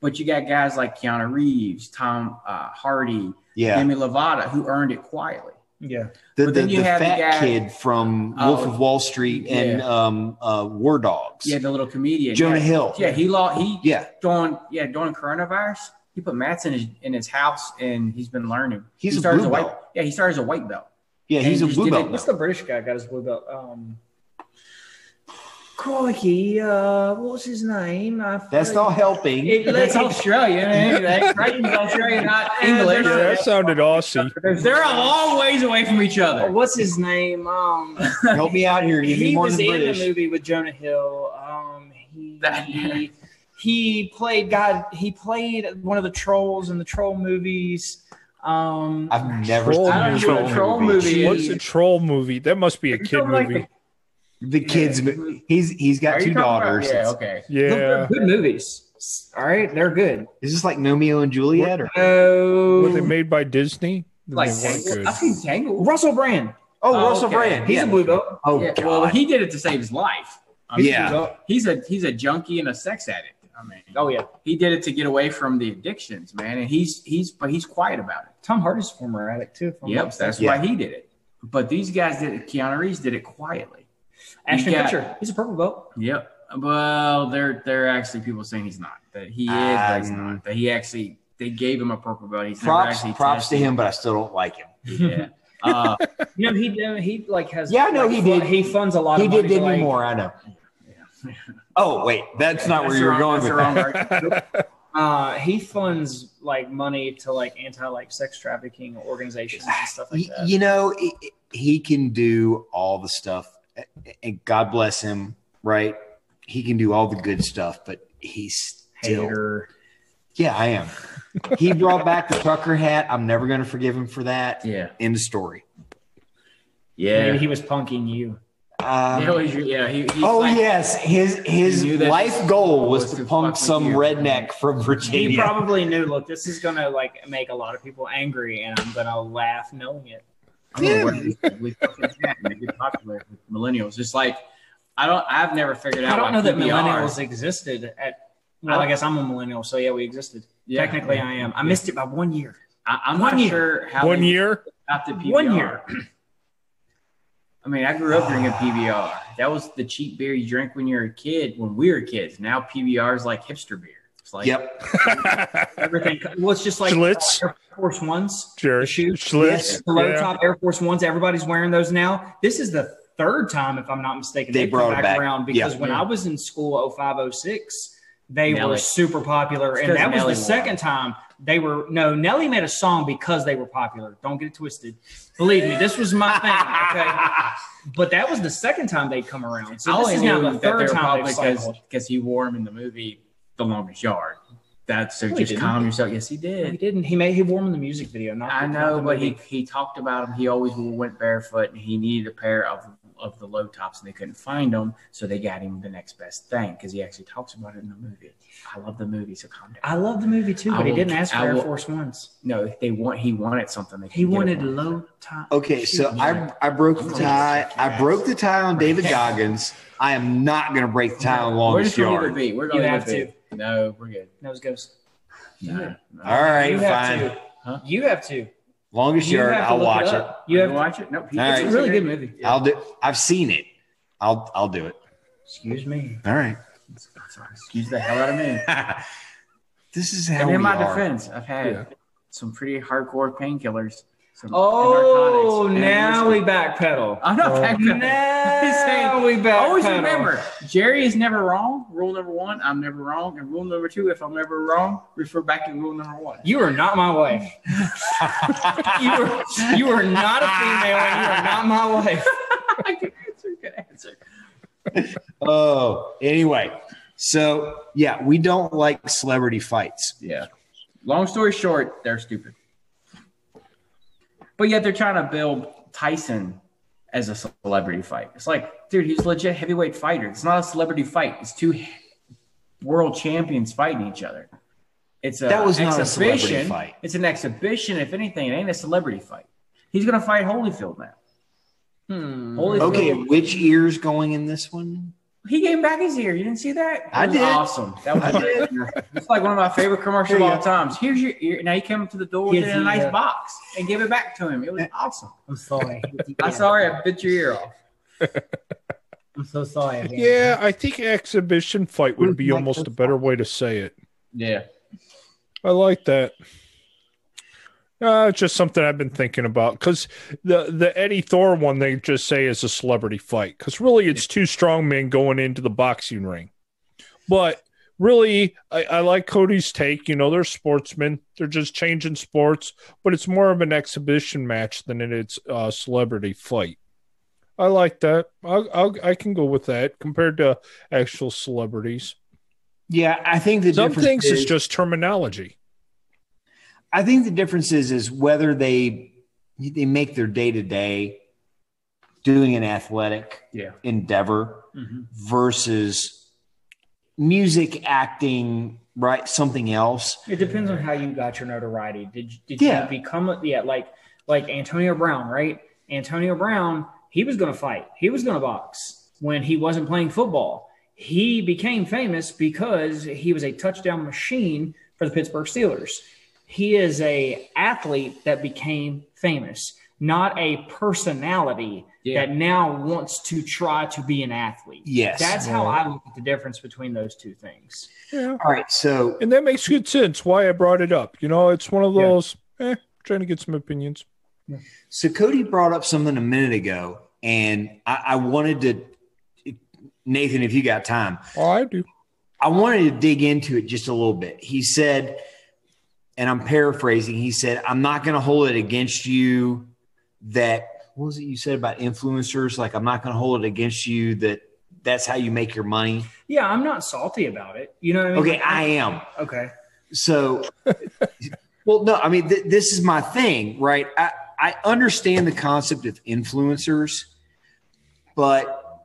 But you got guys like Keanu Reeves, Tom uh, Hardy,
Yeah.
Demi Lovato, who earned it quietly.
Yeah.
The,
But
the,
then you
the
have the
fat
guy-
kid from
Oh,
Wolf of Wall Street and
yeah.
um, uh, War Dogs.
Yeah, the little comedian,
Jonah
yeah.
Hill.
Yeah, he lost. He
Yeah.
during yeah during coronavirus, he put mats in his in his house, and he's been learning.
He's
he
a
started
blue
as white.
belt.
Yeah, he started as a white belt.
Yeah, he's a
And
blue belt.
What's the British guy got his blue belt? Um, Crikey, uh, what's his name? I
That's not helping.
It,
That's
it-
Australia. man. Crichton's Australia, not English.
Yeah, that sounded Aussie.
They're a long ways away from each
oh,
other.
what's his name? Um,
Help me out here. Give me
he
more
was
than
in
British.
the movie with Jonah Hill. Um, he, he he played God. He played one of the trolls in the troll movies. Um,
I've never
Troll
seen
I
a troll,
a troll
movie.
movie.
What's a troll movie? That must be a kid
talking like
movie.
The kids. mo- He's he's got
you
two
talking about-
daughters.
Yeah, okay.
Yeah.
good movies. All right, they're good.
Is this like Romeo and Juliet? Or?
Oh,
Were they made by Disney?
Like
they weren't
I've seen Tangled.
Russell Brand.
Oh,
Oh,
Russell
okay.
Brand.
He's
yeah.
a blue belt.
Oh
Yeah,
God.
well, he did it to save his life. I mean,
Yeah.
he's a he's a junkie and a sex addict. I mean,
Oh yeah,
he did it to get away from the addictions, man. And he's he's but he's quiet about it.
Tom Hardy's a former addict too. if I'm not
Yep, that's
Yeah.
why he did it. But these guys did it. Keanu Reeves did it quietly.
Ashton
You got-
Kutcher. He's a purple belt.
Yep. Well, they're they're actually people saying he's not. That he is, but he's not. That he actually they gave him a purple belt. He's
props
actually
props to
tested.
him, but I still don't like him.
Yeah. Uh,
You know, he he like has.
Yeah, I know
like,
he
fu-
did.
He funds a lot.
He
of
did
money to, like,
Moore. I know. Oh wait, that's not where you're going with that.
Uh, he funds like money to like anti like sex trafficking organizations and stuff like that.
You know, i- i- he can do all the stuff, and God bless him. Right, he can do all the good stuff, but he's still.
Hater.
Yeah, I am. He brought back the trucker hat. I'm never going to forgive him for that.
Yeah.
End of story.
Yeah.
Maybe he was punking you.
Um,
yeah, he's- yeah, he, he's
oh
like-
yes, his his
He knew that
life goal
goal
was
was
to
to
punk some
you.
redneck from Virginia.
He probably knew. Look, this is gonna like make a lot of people angry, and I'm gonna laugh knowing it.
I'm gonna wear this ugly fucking hat and make popular with millennials. It's like I don't. I've never figured out.
I don't know that
PBR
millennials existed at. Well,
I-
I guess I'm a millennial, so yeah, we existed.
Yeah.
Technically, I am. I missed it by one year.
I, I'm
One
not
year.
sure how
One year?
got the PBR.
One year.
I mean, I grew up drinking PBR. That was the cheap beer you drink when you're a kid. When we were kids, now PBR is like hipster beer. It's like
Yep.
Everything. Well, it's just like
Schlitz.
Air Force Ones.
Sure.
Shoes.
Schlitz.
The low
Yeah.
top Air Force Ones. Everybody's wearing those now. This is the third time, if I'm not mistaken,
They
they've
brought
come back,
back.
around because
Yeah.
when I was in school, 05, 06, they
Nelly.
were super popular.
It's
And
'cause
that was
Nelly
the
won.
second time they were. No, Nelly made a song because they were popular. Don't get it twisted. Believe me, this was my thing. Okay. But that was the second time they'd come around. So
I
this
only
is now the third time
popular because because he wore them in the movie The Longest Yard. That's so
No,
just calm yourself. Yes, he did.
He
did.
didn't. He made he wore them in the music video. Not
I know, but he
movie.
he talked about him. He always went barefoot, and he needed a pair of of the low tops, and they couldn't find them, so they got him the next best thing because he actually talks about it in the movie. I love the movie, so calm down.
I love the movie too,
I
but he didn't ask for
I
Air Force Ones.
No, they want he wanted something. They
He wanted
it
low top.
Okay, so I I broke the tie. I broke the tie on David Goggins. I am not going to break the tie on
We're
longest
just gonna leave
yard.
it be. We're
You
gonna
have
leave it be. No, we're good.
Nose goes.
No, no.
All right,
you have
fine.
to.
Huh?
You have to.
Longest
You
yard.
have
I'll watch it.
up. You
You
have to.
watch it? Nope.
All
it's
right.
a really good movie.
I'll do. I've seen it. I'll I'll do it.
Excuse me.
All right.
Excuse the hell out of me.
this is how
And
we
in my
are.
defense, I've had
Yeah.
some pretty hardcore painkillers. Some-
Oh,
and narcotics, and
now we backpedal.
I'm not
Oh.
backpedaling.
Now we backpedal.
Always remember, Jerry is never wrong. Rule number one, I'm never wrong. And rule number two, if I'm ever wrong, refer back to rule number one.
You are not my wife. You are, you are not a female, and you are not my wife.
good answer. Good answer.
Oh, anyway. So yeah, we don't like celebrity fights.
Yeah. Long story short, they're stupid. But yet they're trying to build Tyson as a celebrity fight. It's like, dude, he's a legit heavyweight fighter. It's not a celebrity fight. It's two world champions fighting each other. It's a
That was not a celebrity fight.
It's an exhibition. If anything, it ain't a celebrity fight. He's gonna fight Holyfield now.
Hmm.
Holyfield.
Okay, which ear's going in this one?
He gave back his ear. You didn't see that? That
I
was
did.
Awesome. That was
I.
It's like one of my favorite commercials of all
go.
times. Here's your ear. Now he came up to the door with
Here's
it in a
the,
nice box and gave it back to him. It was awesome.
I'm sorry.
I'm sorry I bit your ear off.
I'm so sorry. Again.
Yeah, I think exhibition fight would be almost a better way to say it.
Yeah.
I like that. Uh, it's just something I've been thinking about because the the Eddie Thor one they just say is a celebrity fight because really it's two strong men going into the boxing ring, but really I, I like Cody's take. You know, they're sportsmen; they're just changing sports, but it's more of an exhibition match than it is a celebrity fight. I like that. I'll, I'll, I can go with that compared to actual celebrities.
Yeah, I think the
Some
difference
things
is,
is just terminology.
I think the difference is is whether they they make their day to day doing an athletic
Yeah.
endeavor
Mhm.
versus music, acting, right? Something else.
It depends on how you got your notoriety. Did you- did
Yeah.
you become a, yeah like like Antonio Brown, right? Antonio Brown, he was going to fight. He was going to box when he wasn't playing football. He became famous because he was a touchdown machine for the Pittsburgh Steelers. He is a athlete that became famous, not a personality
Yeah.
that now wants to try to be an athlete.
Yes.
That's how I look at the difference between those two things.
Yeah.
All right. So
And that makes good sense why I brought it up. You know, it's one of
Yeah.
those, eh, trying to get some opinions.
So Cody brought up something a minute ago, and I, I wanted to, Nathan, if you got time,
Oh, I do.
I wanted to dig into it just a little bit. He said, and I'm paraphrasing, he said, I'm not going to hold it against you that, what was it you said about influencers? Like, I'm not going to hold it against you that that's how you make your money.
Yeah, I'm not salty about it. You know what I mean?
Okay, I am.
Okay.
So, well, no, I mean, th- this is my thing, right? I, I understand the concept of influencers, but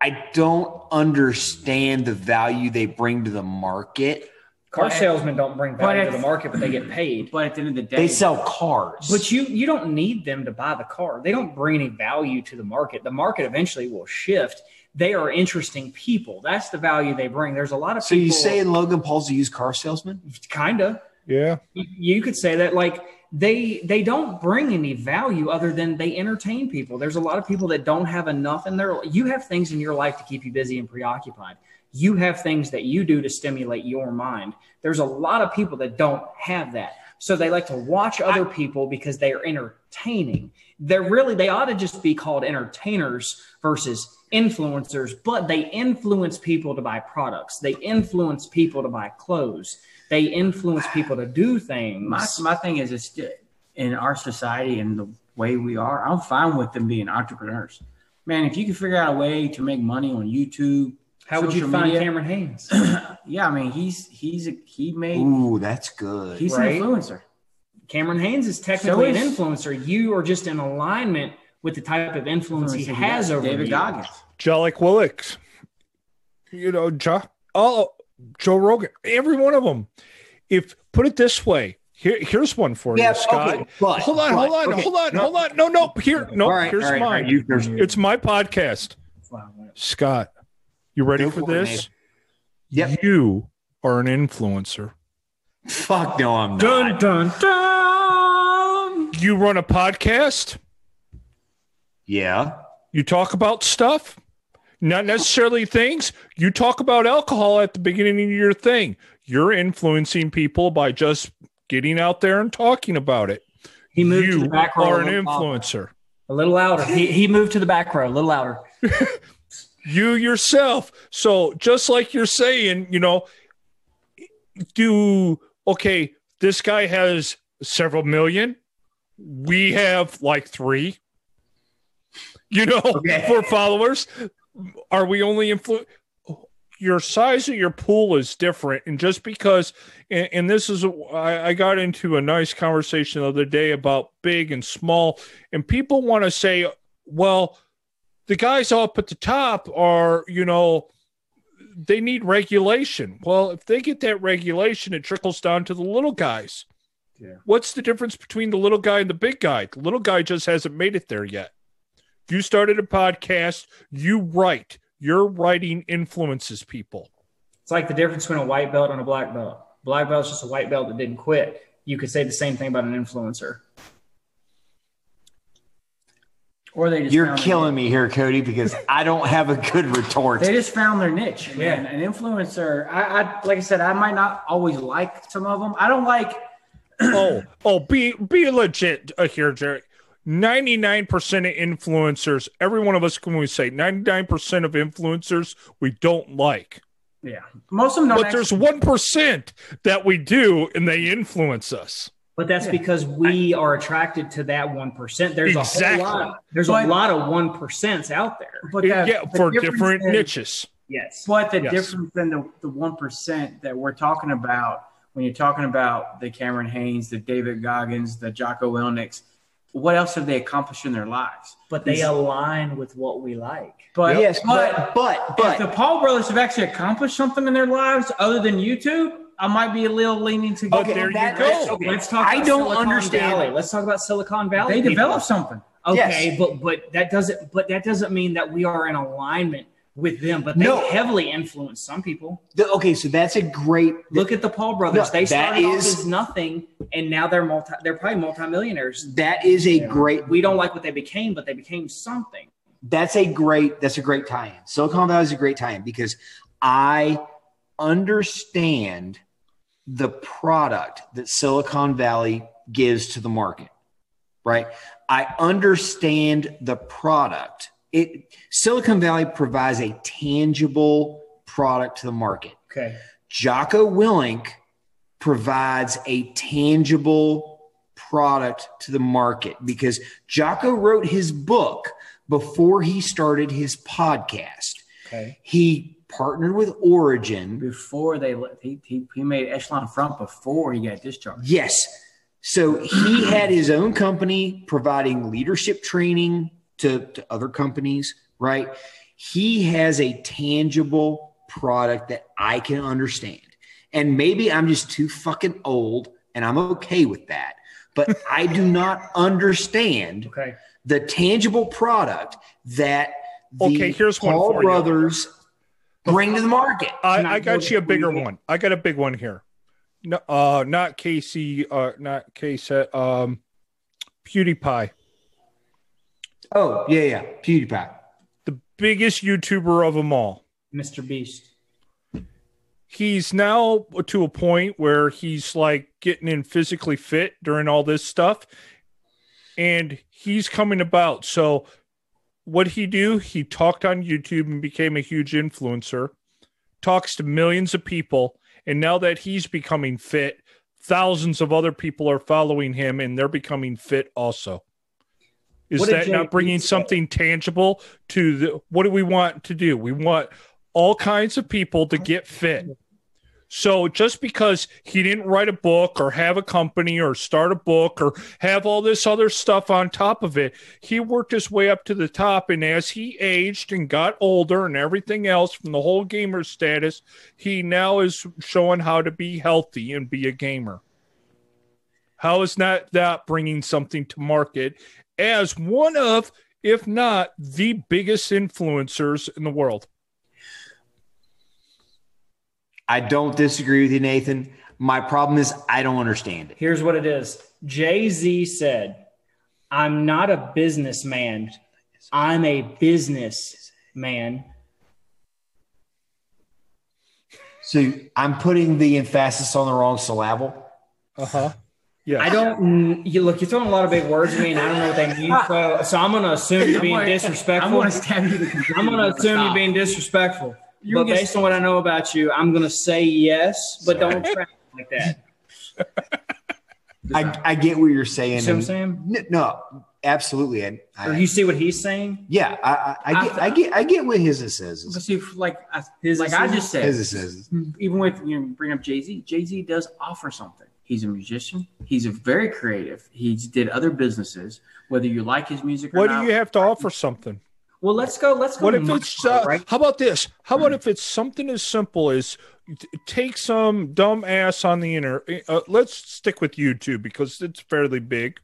I don't understand the value they bring to the market.
Car
But-
salesmen don't bring
but
value to the market, but they get paid.
But at the end of the day,
They sell cars.
But you you don't need them to buy the car. They don't bring any value to the market. The market eventually will shift. They are interesting people. That's the value they bring. There's a lot of
so
people.
you saying Logan Paul's a used car salesman?
kind of.
Yeah.
You, you could say that like they they don't bring any value other than they entertain people. There's a lot of people that don't have enough in their you have things in your life to keep you busy and preoccupied. You have things that you do to stimulate your mind. There's a lot of people that don't have that. So they like to watch other people because they are entertaining. They're really they ought to just be called entertainers versus influencers, but they influence people to buy products. They influence people to buy clothes. They influence people to do things.
my, my thing is, it's in our society and the way we are, I'm fine with them being entrepreneurs. Man, if you can figure out a way to make money on YouTube,
How would you find
media-
Cameron Hanes?
yeah, I mean, he's he's a, he made
Ooh, that's good.
he's
Right.
an influencer.
Cameron Hanes is technically
So
an influencer. You are just in alignment with the type of influence he has over
David
you.
Goggins.
Jocko Willinks. You know, jo- oh, Joe Rogan. Every one of them. If put it this way, here, here's one for
yeah,
you, Scott.
okay, but
hold on,
but-
hold on,
okay,
hold on,
no,
hold on. No, no, here, no,
all right,
here's
all right, all
mine.
right, you- there's-
it's my podcast. Scott, you ready
Go
for
for it,
this?
Yep.
You are an influencer.
Fuck no, I'm not.
Dun dun dun.
You run a podcast.
Yeah.
You talk about stuff, not necessarily things. You talk about alcohol at the beginning of your thing. You're influencing people by just getting out there and talking about it.
He moved
you
to the back row.
are an
little louder.
influencer.
A little louder. He, he moved to the back row. A little louder.
You yourself. So just like you're saying, you know, do okay, this guy has several million. We have like three. You know,
Okay.
for followers. Are we only influ your size of your pool is different and just because and, and this is I, I got into a nice conversation the other day about big and small and people want to say well the guys up at the top are you know they need regulation well if they get that regulation it trickles down to the little guys
Yeah.
what's the difference between the little guy and the big guy the little guy just hasn't made it there yet you started a podcast you write your writing influences people
It's like the difference between a white belt and a black belt. Black belt's just a white belt that didn't quit. You could say the same thing about an influencer.
Or they just
You're killing me here, Cody, because I don't have a good retort.
They just found their niche. Man.
Yeah.
An influencer. I, I like I said, I might not always like some of them. I don't like
oh, oh, be be legit uh, here, Jerry. Ninety nine percent of influencers, every one of us can we say ninety nine percent of influencers we don't like,
Yeah, most of them don't.
but
actually-
there's one percent that we do, and they influence us.
But that's because we are attracted to that one percent. There's
Exactly.
a whole lot. There's
But-
a lot of one percents out there.
but that-
yeah,
the
for different
is-
niches.
Yes.
But the
Yes.
difference than the the one percent that we're talking about when you're talking about the Cameron Hanes, the David Goggins, the Jocko Willinks, what else have they accomplished in their lives?
But they align with what we like.
But
yes,
but,
but but
if the Paul brothers have actually accomplished something in their lives other than YouTube, I might be a little leaning to go.
Okay, there you go.
Okay, let's talk.
I don't
Silicon
understand-
Valley. Let's talk about Silicon Valley.
They
people.
developed something.
Okay,
Yes.
but but that doesn't. But that doesn't mean that we are in alignment with them. But they
No.
heavily influence some people.
the, okay, so that's a great
Look at the Paul brothers.
No,
they
that
started off as nothing, and now they're multi. They're probably multimillionaires.
that is a great
We don't like what they became, but they became something.
that's a great that's a great tie-in. Silicon Valley is a great tie-in because I understand the product that Silicon Valley gives to the market. Right? I understand the product. It Silicon Valley provides a tangible product to the market.
Okay.
Jocko Willink provides a tangible product to the market because Jocko wrote his book before he started his podcast.
Okay.
He partnered with Origin.
Before they let he, he, he made Echelon Front before he got discharged.
Yes. So he had his own company providing leadership training to, to other companies, right? He has a tangible product that I can understand. And maybe I'm just too fucking old and I'm okay with that. But I do not understand
Okay.
the tangible product that the
Okay, here's one
Paul
for you.
Brothers bring to the market.
I,
I
I got you a
to-
bigger one. I got a big one here. No, uh, not Casey, uh, not Casey, um, PewDiePie,
Oh, yeah, yeah. PewDiePie.
the biggest YouTuber of them all.
Mr. Beast.
He's now to a point where he's like getting in physically fit during all this stuff, and he's coming about. So, what he do? He talked on YouTube and became a huge influencer. Talks to millions of people, and now that he's becoming fit, thousands of other people are following him, and they're becoming fit also. Is
What
that not bringing something tangible to the? What do we want to do? We want all kinds of people to get fit. So just because he didn't write a book or have a company or start a book or have all this other stuff on top of it, he worked his way up to the top. And as he aged and got older and everything else from the whole gamer status, he now is showing how to be healthy and be a gamer. How is that not that bringing something to market as one of, if not the biggest influencers in the world?
I don't disagree with you, Nathan. My problem is I don't understand it.
Here's what it is Jay Z said, I'm not a businessman, I'm a businessman.
So I'm putting the emphasis on the wrong syllable.
Uh huh. Yeah.
I don't. You look. You're throwing a lot of big words at me, and I don't know what they mean. So, so I'm going to assume you're being disrespectful.
I'm going to stab you.
I'm going to assume you're being disrespectful.
You
but
get-
based on what I know about you, I'm going to say yes, but don't try like that.
I, I get what you're saying.
You see what I'm saying?
No, absolutely. I, I,
Or you see what he's saying?
yeah, I, I, I get, I get, I get what his says.
But see, like
His
like I just said,
His says.
Mm, even with you know, bring up Jay Z, Jay Z does offer something. He's a musician. He's a very creative. He did other businesses. Whether you like his music or not.
What
not,
do you have to offer something?
Well, let's go. Let's go.
What if it's uh,
right?
how about this? How about if it's something as simple as take some dumb ass on the inner uh, let's stick with YouTube because it's fairly big.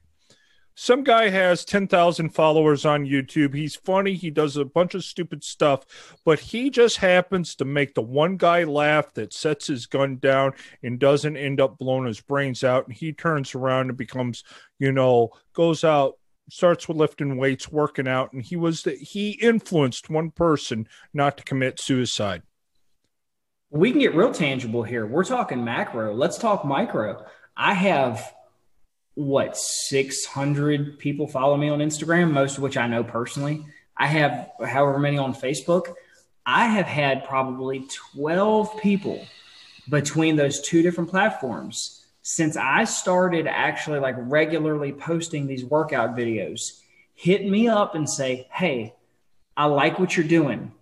Some guy has 10,000 followers on YouTube. He's funny. He does a bunch of stupid stuff, but he just happens to make the one guy laugh that sets his gun down and doesn't end up blowing his brains out. And he turns around and becomes, you know, goes out, starts with lifting weights, working out. And he was the, he influenced one person not to commit suicide.
we can get real tangible here. We're talking macro. Let's talk micro. I have what 600 people follow me on Instagram, most of which I know personally. I have however many on Facebook. I have had probably 12 people between those two different platforms since I started actually like regularly posting these workout videos. Hit me up and say, "Hey, I like what you're doing.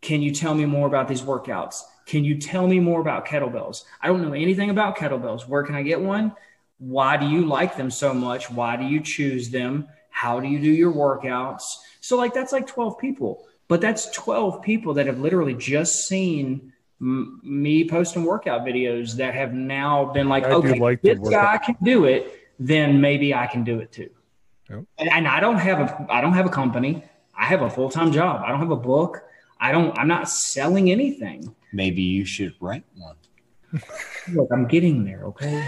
Can you tell me more about these workouts? Can you tell me more about kettlebells? I don't know anything about kettlebells. Where can I get one? Why do you like them so much? Why do you choose them? How do you do your workouts? So, like, that's like 12 people, but that's 12 people that have literally just seen m- me posting workout videos that have now been like,
I
okay,
like
this guy can do it, then maybe I can do it too.
Yep.
And, and I don't have a, I don't have a company. I have a full time job. I don't have a book. I don't. I'm not selling anything.
Maybe you should write one.
Look, I'm getting there. Okay.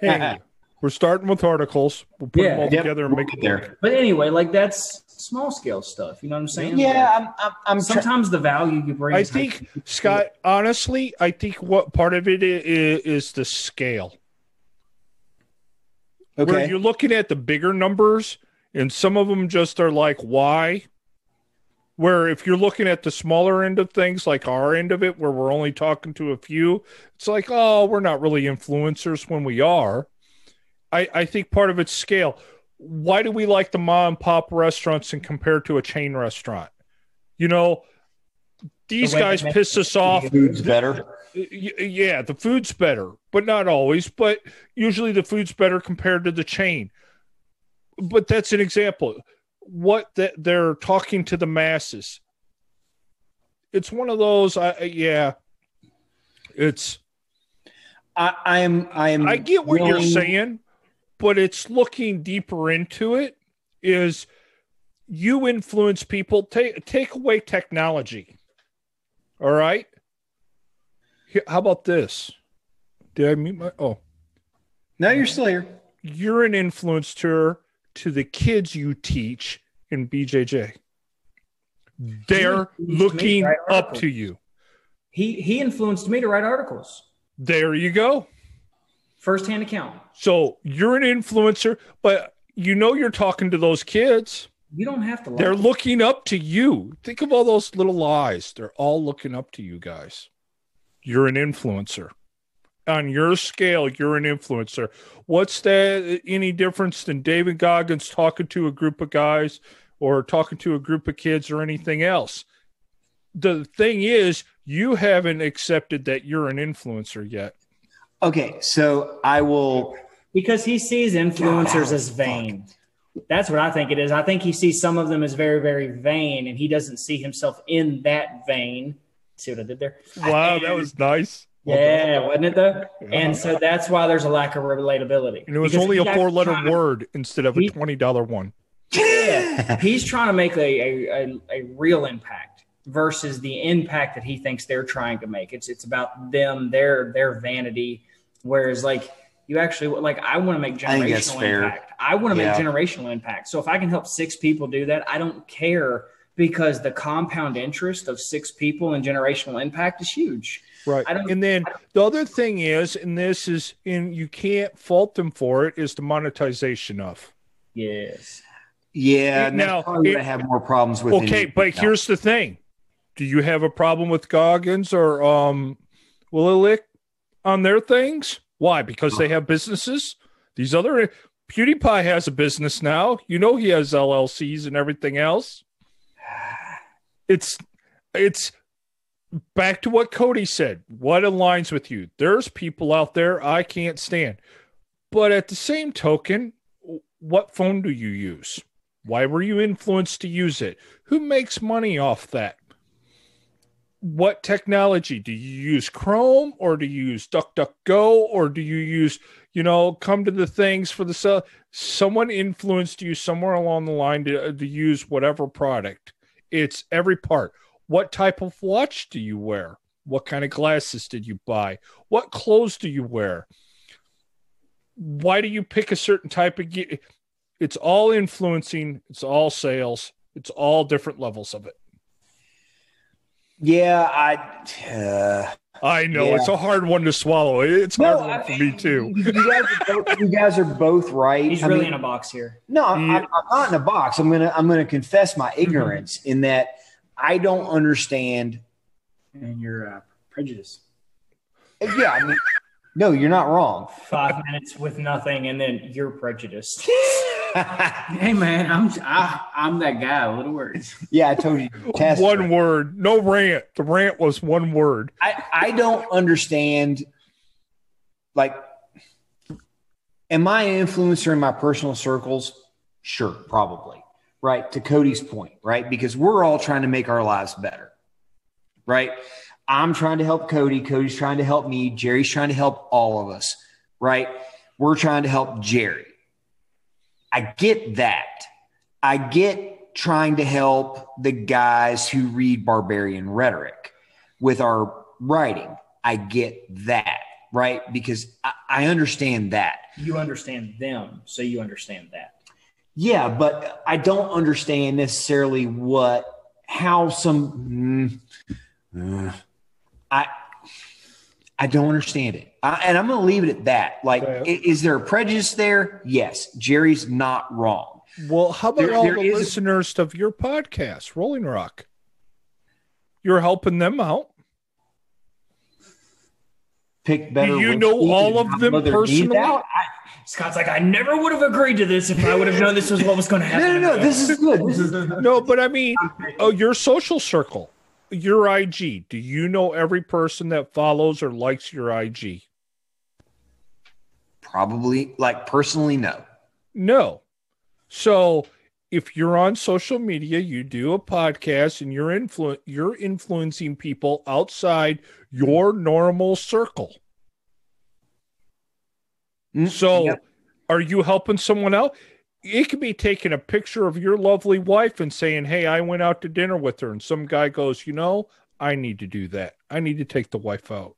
Hey, we're starting with articles. We'll put them all
Yep,
together and
we'll
make it
there.
But anyway, like that's small scale stuff. You know what I'm saying?
Yeah, I'm. I'm. I'm try-
Sometimes the value you bring.
I
is
think,
you-
Scott, honestly, I think what part of it is, is the scale. Okay. Where
okay.
you're looking at the bigger numbers, and some of them just are like, why? Where if you're looking at the smaller end of things, like our end of it, where we're only talking to a few, it's like, oh, we're not really influencers when we are. I, I think part of it's scale. Why do we like the mom and pop restaurants and compared to a chain restaurant? You know, these
The
guys piss us off
Food's better.
Yeah, the food's better, but not always. But usually the food's better compared to the chain. But that's an example. What that they're talking to the masses. It's one of those. I yeah. It's.
I, I am. I am.
I get what you're saying, but it's looking deeper into it. Is you influence people? Take take away technology. All right. How about this? Did I mute my? Oh,
now you're still here.
you're an influencer to the kids you teach in BJJ. They're
me to
looking up to you.
he he influenced me to write articles.
There you go.
Firsthand account.
So you're an influencer, but you know you're talking to those kids.
You don't have to.
They're looking up to you. Think of all those little eyes. They're all looking up to you guys. You're an influencer. On your scale, you're an influencer. What's that any difference than David Goggins talking to a group of guys or talking to a group of kids or anything else? The thing is, you haven't accepted that you're an influencer yet.
Okay, so I will.
because he sees influencers
God,
as vain. That's what I think it is. I think he sees some of them as very, very vain, and he doesn't see himself in that vein. See what I did there?
Wow, that was nice.
Yeah, wasn't it though? And so that's why there's a lack of relatability.
And it was
Because
only a four letter
actually to-
word instead of a $20 one.
Yeah, he's trying to make a, a, a, a real impact versus the impact that he thinks they're trying to make. It's it's about them, their their vanity. Whereas like you actually like I want to make
I think
generational
fair.
impact. I want to
Yeah.
make generational impact. So if I can help six people do that, I don't care because the compound interest of six people in generational impact is huge.
Right.
I don't-
and then the other thing is, and this is, and you can't fault them for it, is the monetization of.
Yes.
Yeah, and
Now,
that's probably what
it-
I have more problems with.
Okay,
you.
but here's the thing: Do you have a problem with Goggins or um Willink on their things? Why? Because they have businesses. These other PewDiePie has a business now. You know he has LLCs and everything else. It's it's back to what Cody said. What aligns with you? There's people out there I can't stand. But at the same token, what phone do you use? Why were you influenced to use it? Who makes money off that? What technology do you use? Chrome or do you use DuckDuckGo or do you use, you know, come to the things for the sell? Someone influenced you somewhere along the line to, to use whatever product. It's every part. What type of watch do you wear? What kind of glasses did you buy? What clothes do you wear? Why do you pick a certain type of? It's all influencing, it's all sales, it's all different levels of it.
Yeah, I. Uh,
I know
Yeah.
it's a hard one to swallow. It's a hard
No,
one for me too.
you, guys are both, you guys are both right.
He's
I
really
mean,
in a box here.
No, I'm,
Yeah.
I'm I'm not in a box. I'm gonna I'm gonna confess my ignorance in that I don't understand.
And your uh, prejudice.
Yeah, I mean, no, you're not wrong.
Five minutes with nothing, and then you're prejudiced.
Hey man, I'm I, I'm that guy. Little words.
yeah, I told you. Test
One word, no rant. The rant was one word.
I I don't understand. Like, am I an influencer in my personal circles? Sure, probably. Right to Cody's point, right? Because we're all trying to make our lives better, right? I'm trying to help Cody. Cody's trying to help me. Jerry's trying to help all of us, right? We're trying to help Jerry. I get that. I get trying to help the guys who read barbarian rhetoric with our writing. I get that, right? Because I, I understand that.
You understand them, so you understand that.
Yeah, but I don't understand necessarily what, how some, mm, uh, I, I don't understand it. I, and I'm going to leave it at that. Like,
Yeah.
is there a prejudice there? Yes. Jerry's not wrong.
Well, how about
There-
all
there
the
is-
listeners of your podcast, Rolling Rock? You're helping them out.
Pick better.
you know all of them
not their needs
personally?
out.
Scott's like, I never would have agreed to this if I would have known this was what was going to happen.
no, no, no. This is good. This is
No, but I mean, oh, your social circle, your IG. Do you know every person that follows or likes your IG?
probably like personally, no.
No. So if you're on social media, you do a podcast and you're influ- you're influencing people outside your normal circle.
Mm,
So are you helping someone out? It could be taking a picture of your lovely wife and saying, Hey, I went out to dinner with her. And some guy goes, You know, I need to do that. I need to take the wife out.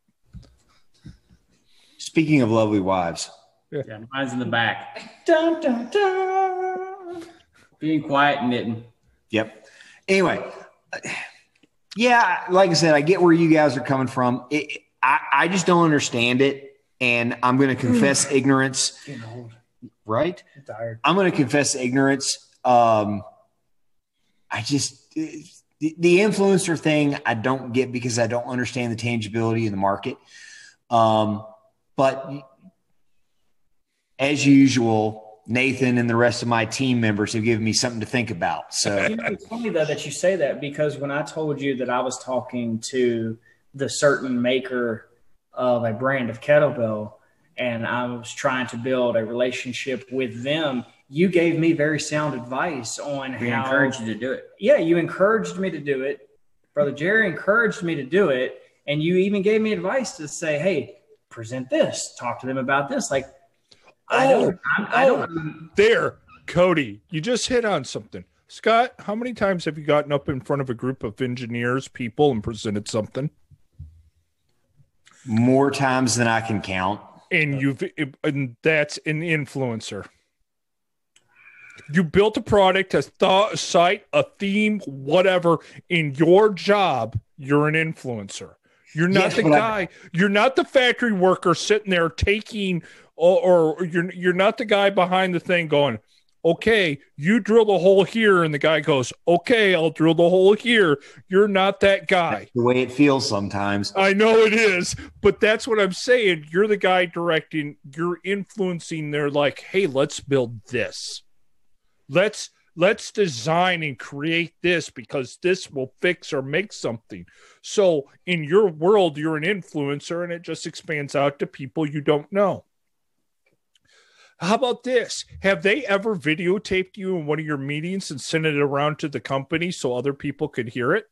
Speaking of lovely wives,
Yeah, mine's in the back.
Dun, dun, dun.
Being quiet and knitting.
Yep. Anyway, yeah, like I said, I get where you guys are coming from. It, I, I just don't understand it, and I'm going to confess
hmm. ignorance.
Right?
I'm tired.
I'm going to confess ignorance. Um, I just the, the influencer thing I don't get because I don't understand the tangibility in the market. Um, but as usual, Nathan and the rest of my team members have given me something to think about. So.
You know, it's funny though that you say that because when I told you that I was talking to the certain maker of a brand of kettlebell and I was trying to build a relationship with them, you gave me very sound advice on
We
how
encourage you to do it.
yeah, you encouraged me to do it. Brother Jerry encouraged me to do it. And you even gave me advice to say, hey, present this, talk to them about this. Like, I
Oh,
don't, I'm, I don't, oh,
There, Cody, you just hit on something. Scott, how many times have you gotten up in front of a group of engineers, people, and presented something?
more times than I can count.
And you've and that's an influencer. You built a product, a site, a theme, whatever. In your job, you're an influencer. You're not
Yes,
the
but I-
guy. You're not the factory worker sitting there taking, or, or you're you're not the guy behind the thing going, okay, you drill the hole here, and the guy goes, okay, I'll drill the hole here. You're not that guy.
The way it feels sometimes.
I know it is, but that's what I'm saying. You're the guy directing, you're influencing. They're like, hey, let's build this. Let's let's design and create this because this will fix or make something. So in your world, you're an influencer and it just expands out to people you don't know. How about this? Have they ever videotaped you in one of your meetings and sent it around to the company so other people could hear it?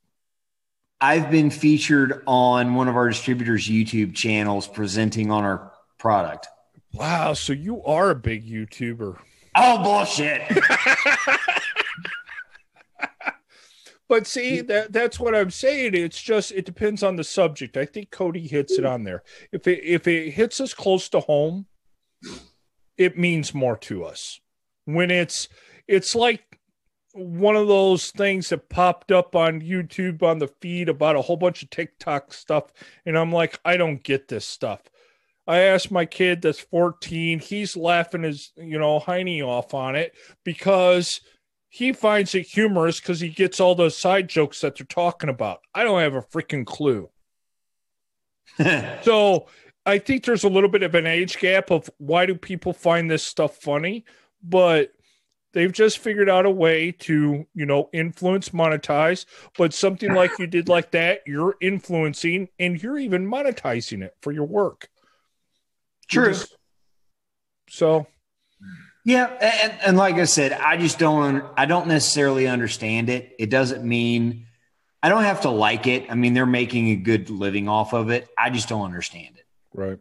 I've been featured on one of our distributors' YouTube channels presenting on our product.
Wow, so you are a big YouTuber.
Oh bullshit!
But see, that that's what I'm saying. It's just it depends on the subject. I think Cody hits it on there. If it if it hits us close to home, it means more to us. When it's it's like one of those things that popped up on YouTube on the feed about a whole bunch of TikTok stuff. And I'm like, I don't get this stuff. I asked my kid that's 14, he's laughing his, you know, hiney off on it because he finds it humorous because he gets all those side jokes that they're talking about. I don't have a freaking clue. so I think there's a little bit of an age gap of why do people find this stuff funny, but they've just figured out a way to, you know, influence, monetize. But something like you did like that, you're influencing and you're even monetizing it for your work.
True.
just- so
Yeah, and, and like I said, I just don't. I don't necessarily understand it. It doesn't mean I don't have to like it. I mean, they're making a good living off of it. I just don't understand it.
Right.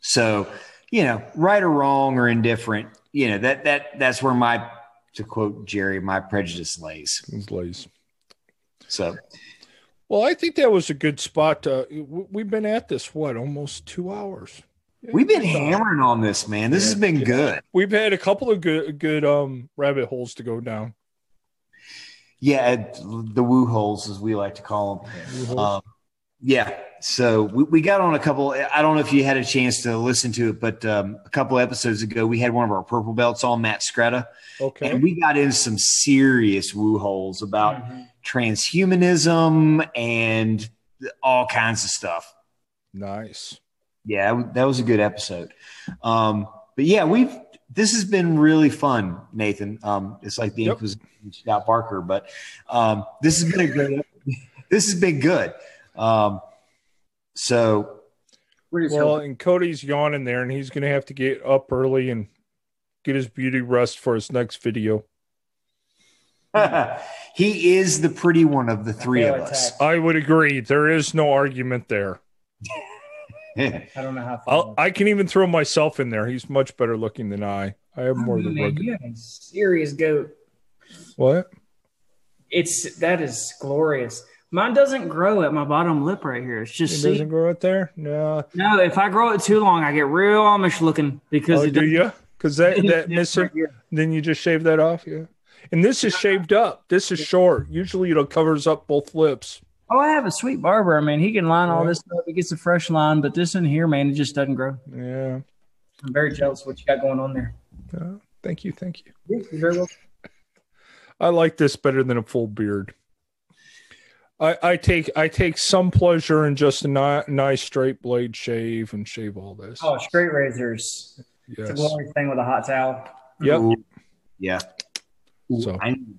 So, you know, right or wrong or indifferent, you know that that that's where my to quote Jerry, my prejudice lays.
It's lazy.
So,
Well, I think that was a good spot. To, we've been at this what almost two hours. Yeah,
we've been hammering on this, man. This has been good.
We've had a couple of good good um rabbit holes to go down.
Yeah, the woo holes, as we like to call them. Um, yeah. So we, we got on a couple. I don't know if you had a chance to listen to it, but um, a couple episodes ago, we had one of our purple belts on, Matt Scretta,
Okay.
and we got into some serious woo holes about
Mhm.
transhumanism and all kinds of stuff.
Nice.
Yeah, that was a good episode. Um, but yeah, we've this has been really fun, Nathan. Um, it's like the
Yep.
Inquisition Scott Barker, but um, this has been a great. this has been good. Um, so
Well,
hoping-
and Cody's yawning there, and he's going to have to get up early and get his beauty rest for his next video.
he is the pretty one of the three
feel
of us.
attacked.
I would agree. There is no argument there.
I don't know how.
I'll, I can even throw myself in there. He's much better looking than I. I have more of the
man,
rugged.
you have a serious goat.
What?
It's that is glorious. Mine doesn't grow at my bottom lip right here. It's
It
just see,
doesn't grow it there? No.
no. If I grow it too long, I get real Amish looking because
Oh,
it
do you? Because that, that missing,
right
then you just shave that off? Yeah. And this is shaved up. This is short. Usually it covers up both lips.
Oh, I have a sweet barber. I mean, he can line all
Yeah.
this stuff. He gets a fresh line, but this in here, man, it just doesn't grow.
Yeah.
I'm very jealous of what you got going on there.
Uh, thank you. Thank you.
You're very welcome.
I like this better than a full beard. I, I take I take some pleasure in just a ni- nice straight blade shave and shave all this.
Oh, straight razors. It's a
yes.
glorious thing with a hot towel.
Yep.
Ooh, yeah. Ooh,
So-
I, need-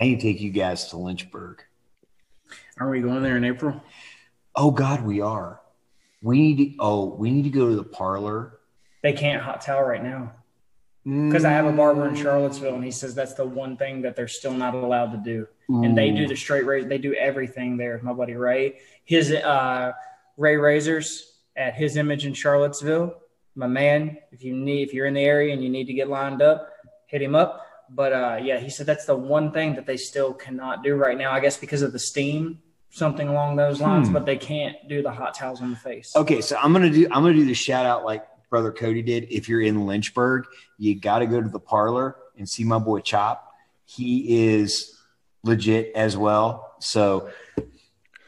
I need to take you guys to Lynchburg.
Are we going there in April?
Oh God, we are. We need to. Oh, we need to go to the parlor
They can't hot towel right now mm. because I have a barber in Charlottesville, and he says that's the one thing that they're still not allowed to do. And they do the straight razor. They do everything there. My buddy Ray, his uh, Ray razors at his image in Charlottesville. My man, if you need, if you're in the area and you need to get lined up, hit him up. But uh, yeah, he said that's the one thing that they still cannot do right now. I guess because of the steam, something along those lines.
Hmm.
But they can't do the hot towels on the face.
Okay, so I'm gonna do. I'm gonna do the shout out like brother Cody did. If you're in Lynchburg, you got to go to the parlor and see my boy Chop. He is legit as well. So, like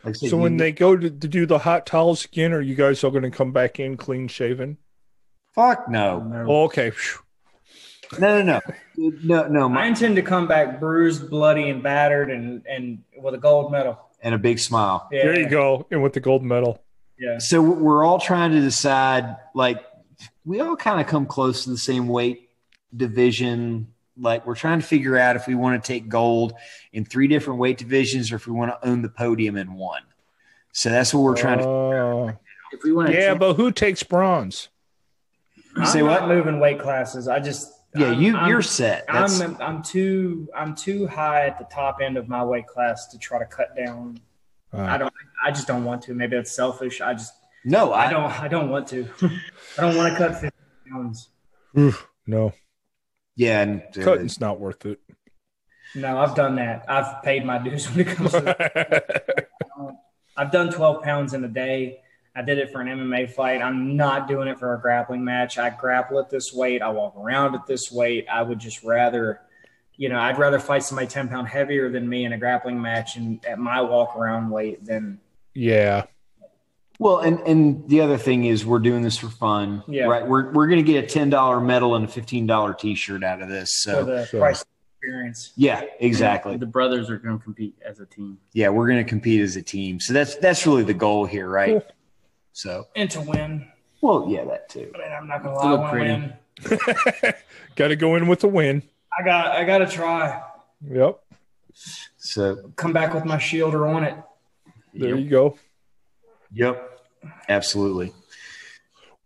I said,
So when
you-
they go to, to do the hot towels again, are you guys all going to come back in clean shaven?
fuck no,
Oh, okay. Phew.
no, no, no, no, no,
I
my,
intend to come back bruised, bloody, and battered, and and with a gold medal.
and a big smile.
Yeah,
There you go. And with the gold medal.
Yeah.
So we're all trying to decide. Like we all kind of come close to the same weight division. Like we're trying to figure out if we want to take gold in three different weight divisions or if we want to own the podium in one. So that's what we're trying to.
Oh.
If we want to,
yeah, but who takes bronze?
I'm
Say
not
what?
moving weight classes. I just
Yeah,
I'm-
you
I'm-
you're set. That's,
I'm I'm too I'm too high at the top end of my weight class to try to cut down. I
Uh,
don't. I just don't want to. Maybe that's selfish. I just
no,
I
I don't.
don't I don't want to. I don't want to cut 50 pounds.
oof, no,
Yeah, and uh,
cutting's not worth it.
No, I've done that. I've paid my dues when it comes to. I've done 12 pounds in a day. I did it for an MMA fight. I'm not doing it for a grappling match. I grapple at this weight. I walk around at this weight. I would just rather you know, I'd rather fight somebody 10 pound heavier than me in a grappling match and at my walk around weight than,
Yeah.
Well, and and the other thing is we're doing this for fun,
Yeah.
right? We're we're going to get a ten dollar medal and a fifteen dollar t shirt out of this.
for
So
the
so-
price experience.
yeah, exactly.
The brothers are going to compete as a team.
Yeah, we're going to compete as a team. So that's that's really the goal here, right?
Cool.
So,
And to win.
well, yeah, that too.
I mean, I'm not going to lie.
a
I
little
want to
pretty.
win.
Got to go in with a win.
I got, I got to try.
Yep.
So,
Come back with my shield or on it.
There you go.
yep, absolutely.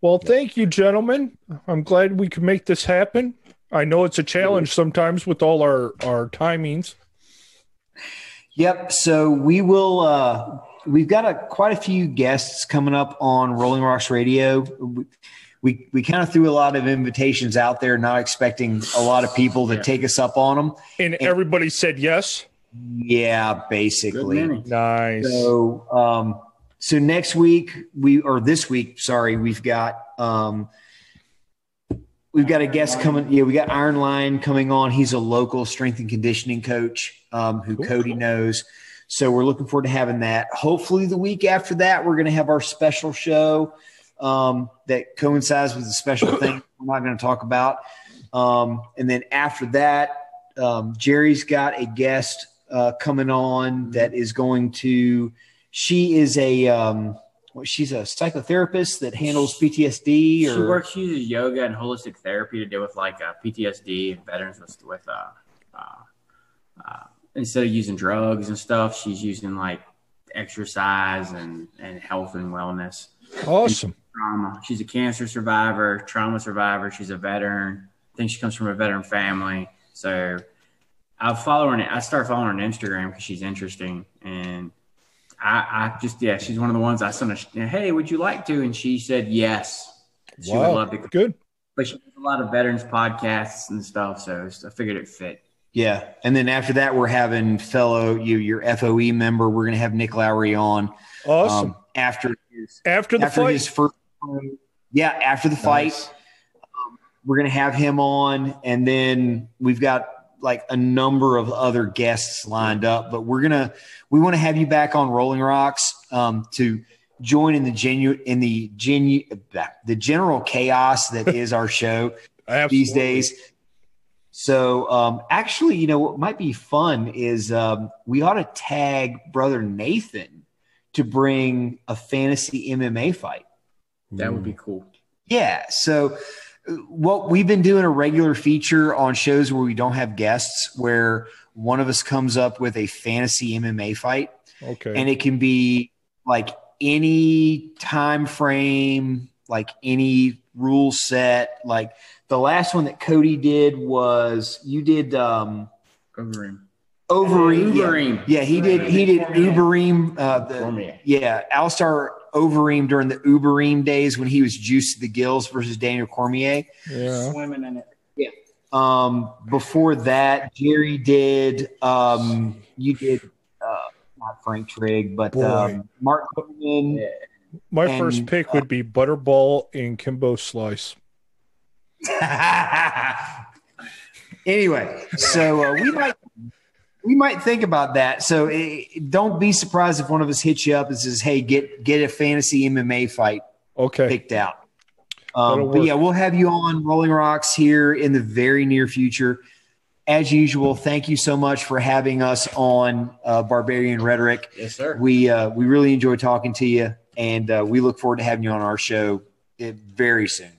Well, thank you, gentlemen. I'm glad we could make this happen. I know it's a challenge sometimes with all our our timings.
Yep. So we will. uh We've got a quite a few guests coming up on Rolling Rocks Radio. We we, we kind of threw a lot of invitations out there, not expecting a lot of people to
Yeah.
take us up on them.
And everybody said yes.
Yeah, basically.
Nice.
So, um, so next week we or this week, sorry, we've got um, we've got a guest coming. Yeah, we got Iron Line coming on. He's a local strength and conditioning coach um, who
Cool.
Cody knows. So we're looking forward to having that. Hopefully, the week after that, we're going to have our special show um, that coincides with the special thing we're not going to talk about. Um, and then after that, um, Jerry's got a guest uh, coming on that is going to. She is a um, what, she's a psychotherapist that handles PTSD. Or
She works, she uses yoga and holistic therapy to deal with like uh, PTSD and veterans with, with uh, uh, uh, instead of using drugs and stuff, she's using like exercise and, and health and wellness.
Awesome.
Trauma. She's a cancer survivor, trauma survivor. She's a veteran. I think she comes from a veteran family. So I follow her. On, I start following her on Instagram because she's interesting. And I, I just, yeah, she's one of the ones I sent a, hey, would you like to? And she said yes. She would love to
Good.
but she does a lot of veterans podcasts and stuff, so I figured it fit.
Yeah, and then after that, we're having fellow you your FOE member. We're going to have Nick Lowry on
Awesome.
um, after his
after the
after
fight.
his first. Yeah, after the fight,
Nice.
we're going to have him on, and then we've got like a number of other guests lined up. But we're gonna we want to have you back on Rolling Rocks um, to join in the genu in the genu the general chaos that is our show these days. So, um, actually, you know, what might be fun is um, we ought to tag brother Nathan to bring a fantasy MMA fight.
That would be cool.
Yeah. So, uh, what we've been doing a regular feature on shows where we don't have guests, where one of us comes up with a fantasy MMA fight,
Okay.
and it can be like any time frame, like any rule set. Like the last one that Cody did was you did um
Overeem.
Overeem. Yeah.
Overeem.
Yeah, he did. He did Ubereem. Uh, the,
Cormier.
yeah, Alistair Overeem during the Ubereem days when he was juiced to the gills versus Daniel Cormier.
yeah.
Swimming in it.
Um, before that, Jerry did. Um, you did uh, not Frank Trigg, but um, Mark Coleman.
My
And,
first pick would be Butterball and Kimbo Slice.
anyway, so uh, we might we might think about that. So eh, don't be surprised if one of us hits you up and says, "Hey, get get a fantasy MMA fight
Okay.
picked out." Um, but yeah, we'll have you on Rolling Rocks here in the very near future. As usual, thank you so much for having us on uh, Barbarian Rhetoric.
Yes, sir.
We uh, we really enjoy talking to you, and uh, we look forward to having you on our show eh, very soon.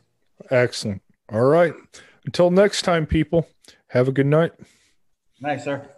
Excellent. All right. Until next time, people, have a good night.
Nice, sir.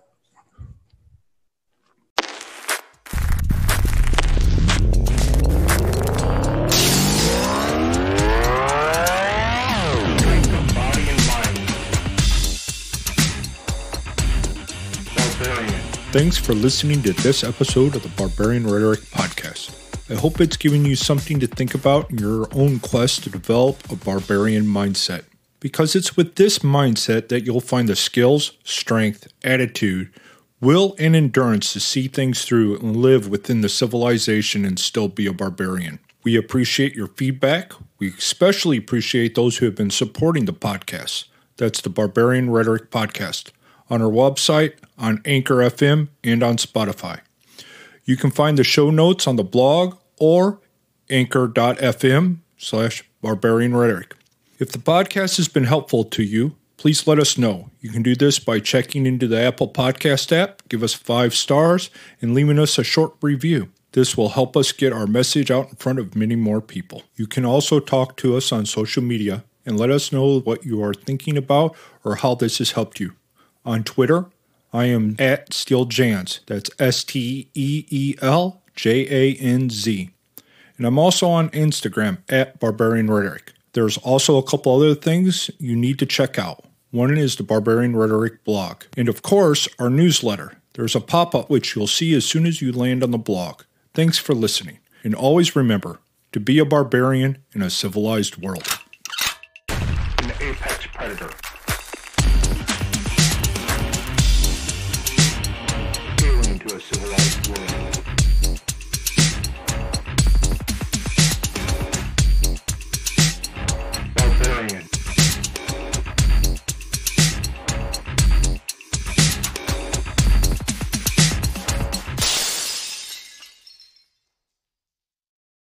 Thanks for listening to this episode of the Barbarian Rhetoric Podcast. I hope it's given you something to think about in your own quest to develop a barbarian mindset. Because it's with this mindset that you'll find the skills, strength, attitude, will, and endurance to see things through and live within the civilization and still be a barbarian. We appreciate your feedback. We especially appreciate those who have been supporting the podcast. That's the Barbarian Rhetoric Podcast on our website, on Anchor FM, and on Spotify. You can find the show notes on the blog or anchor.fm slash barbarian rhetoric. If the podcast has been helpful to you, please let us know. You can do this by checking into the Apple Podcast app, give us five stars, and leaving us a short review. This will help us get our message out in front of many more people. You can also talk to us on social media and let us know what you are thinking about or how this has helped you. On Twitter, I am at SteelJanz. That's S T E E L J A N Z. And I'm also on Instagram at Barbarian Rhetoric. There's also a couple other things you need to check out. One is the Barbarian Rhetoric blog. And of course, our newsletter. There's a pop up which you'll see as soon as you land on the blog. Thanks for listening. And always remember to be a barbarian in a civilized world.
An apex predator.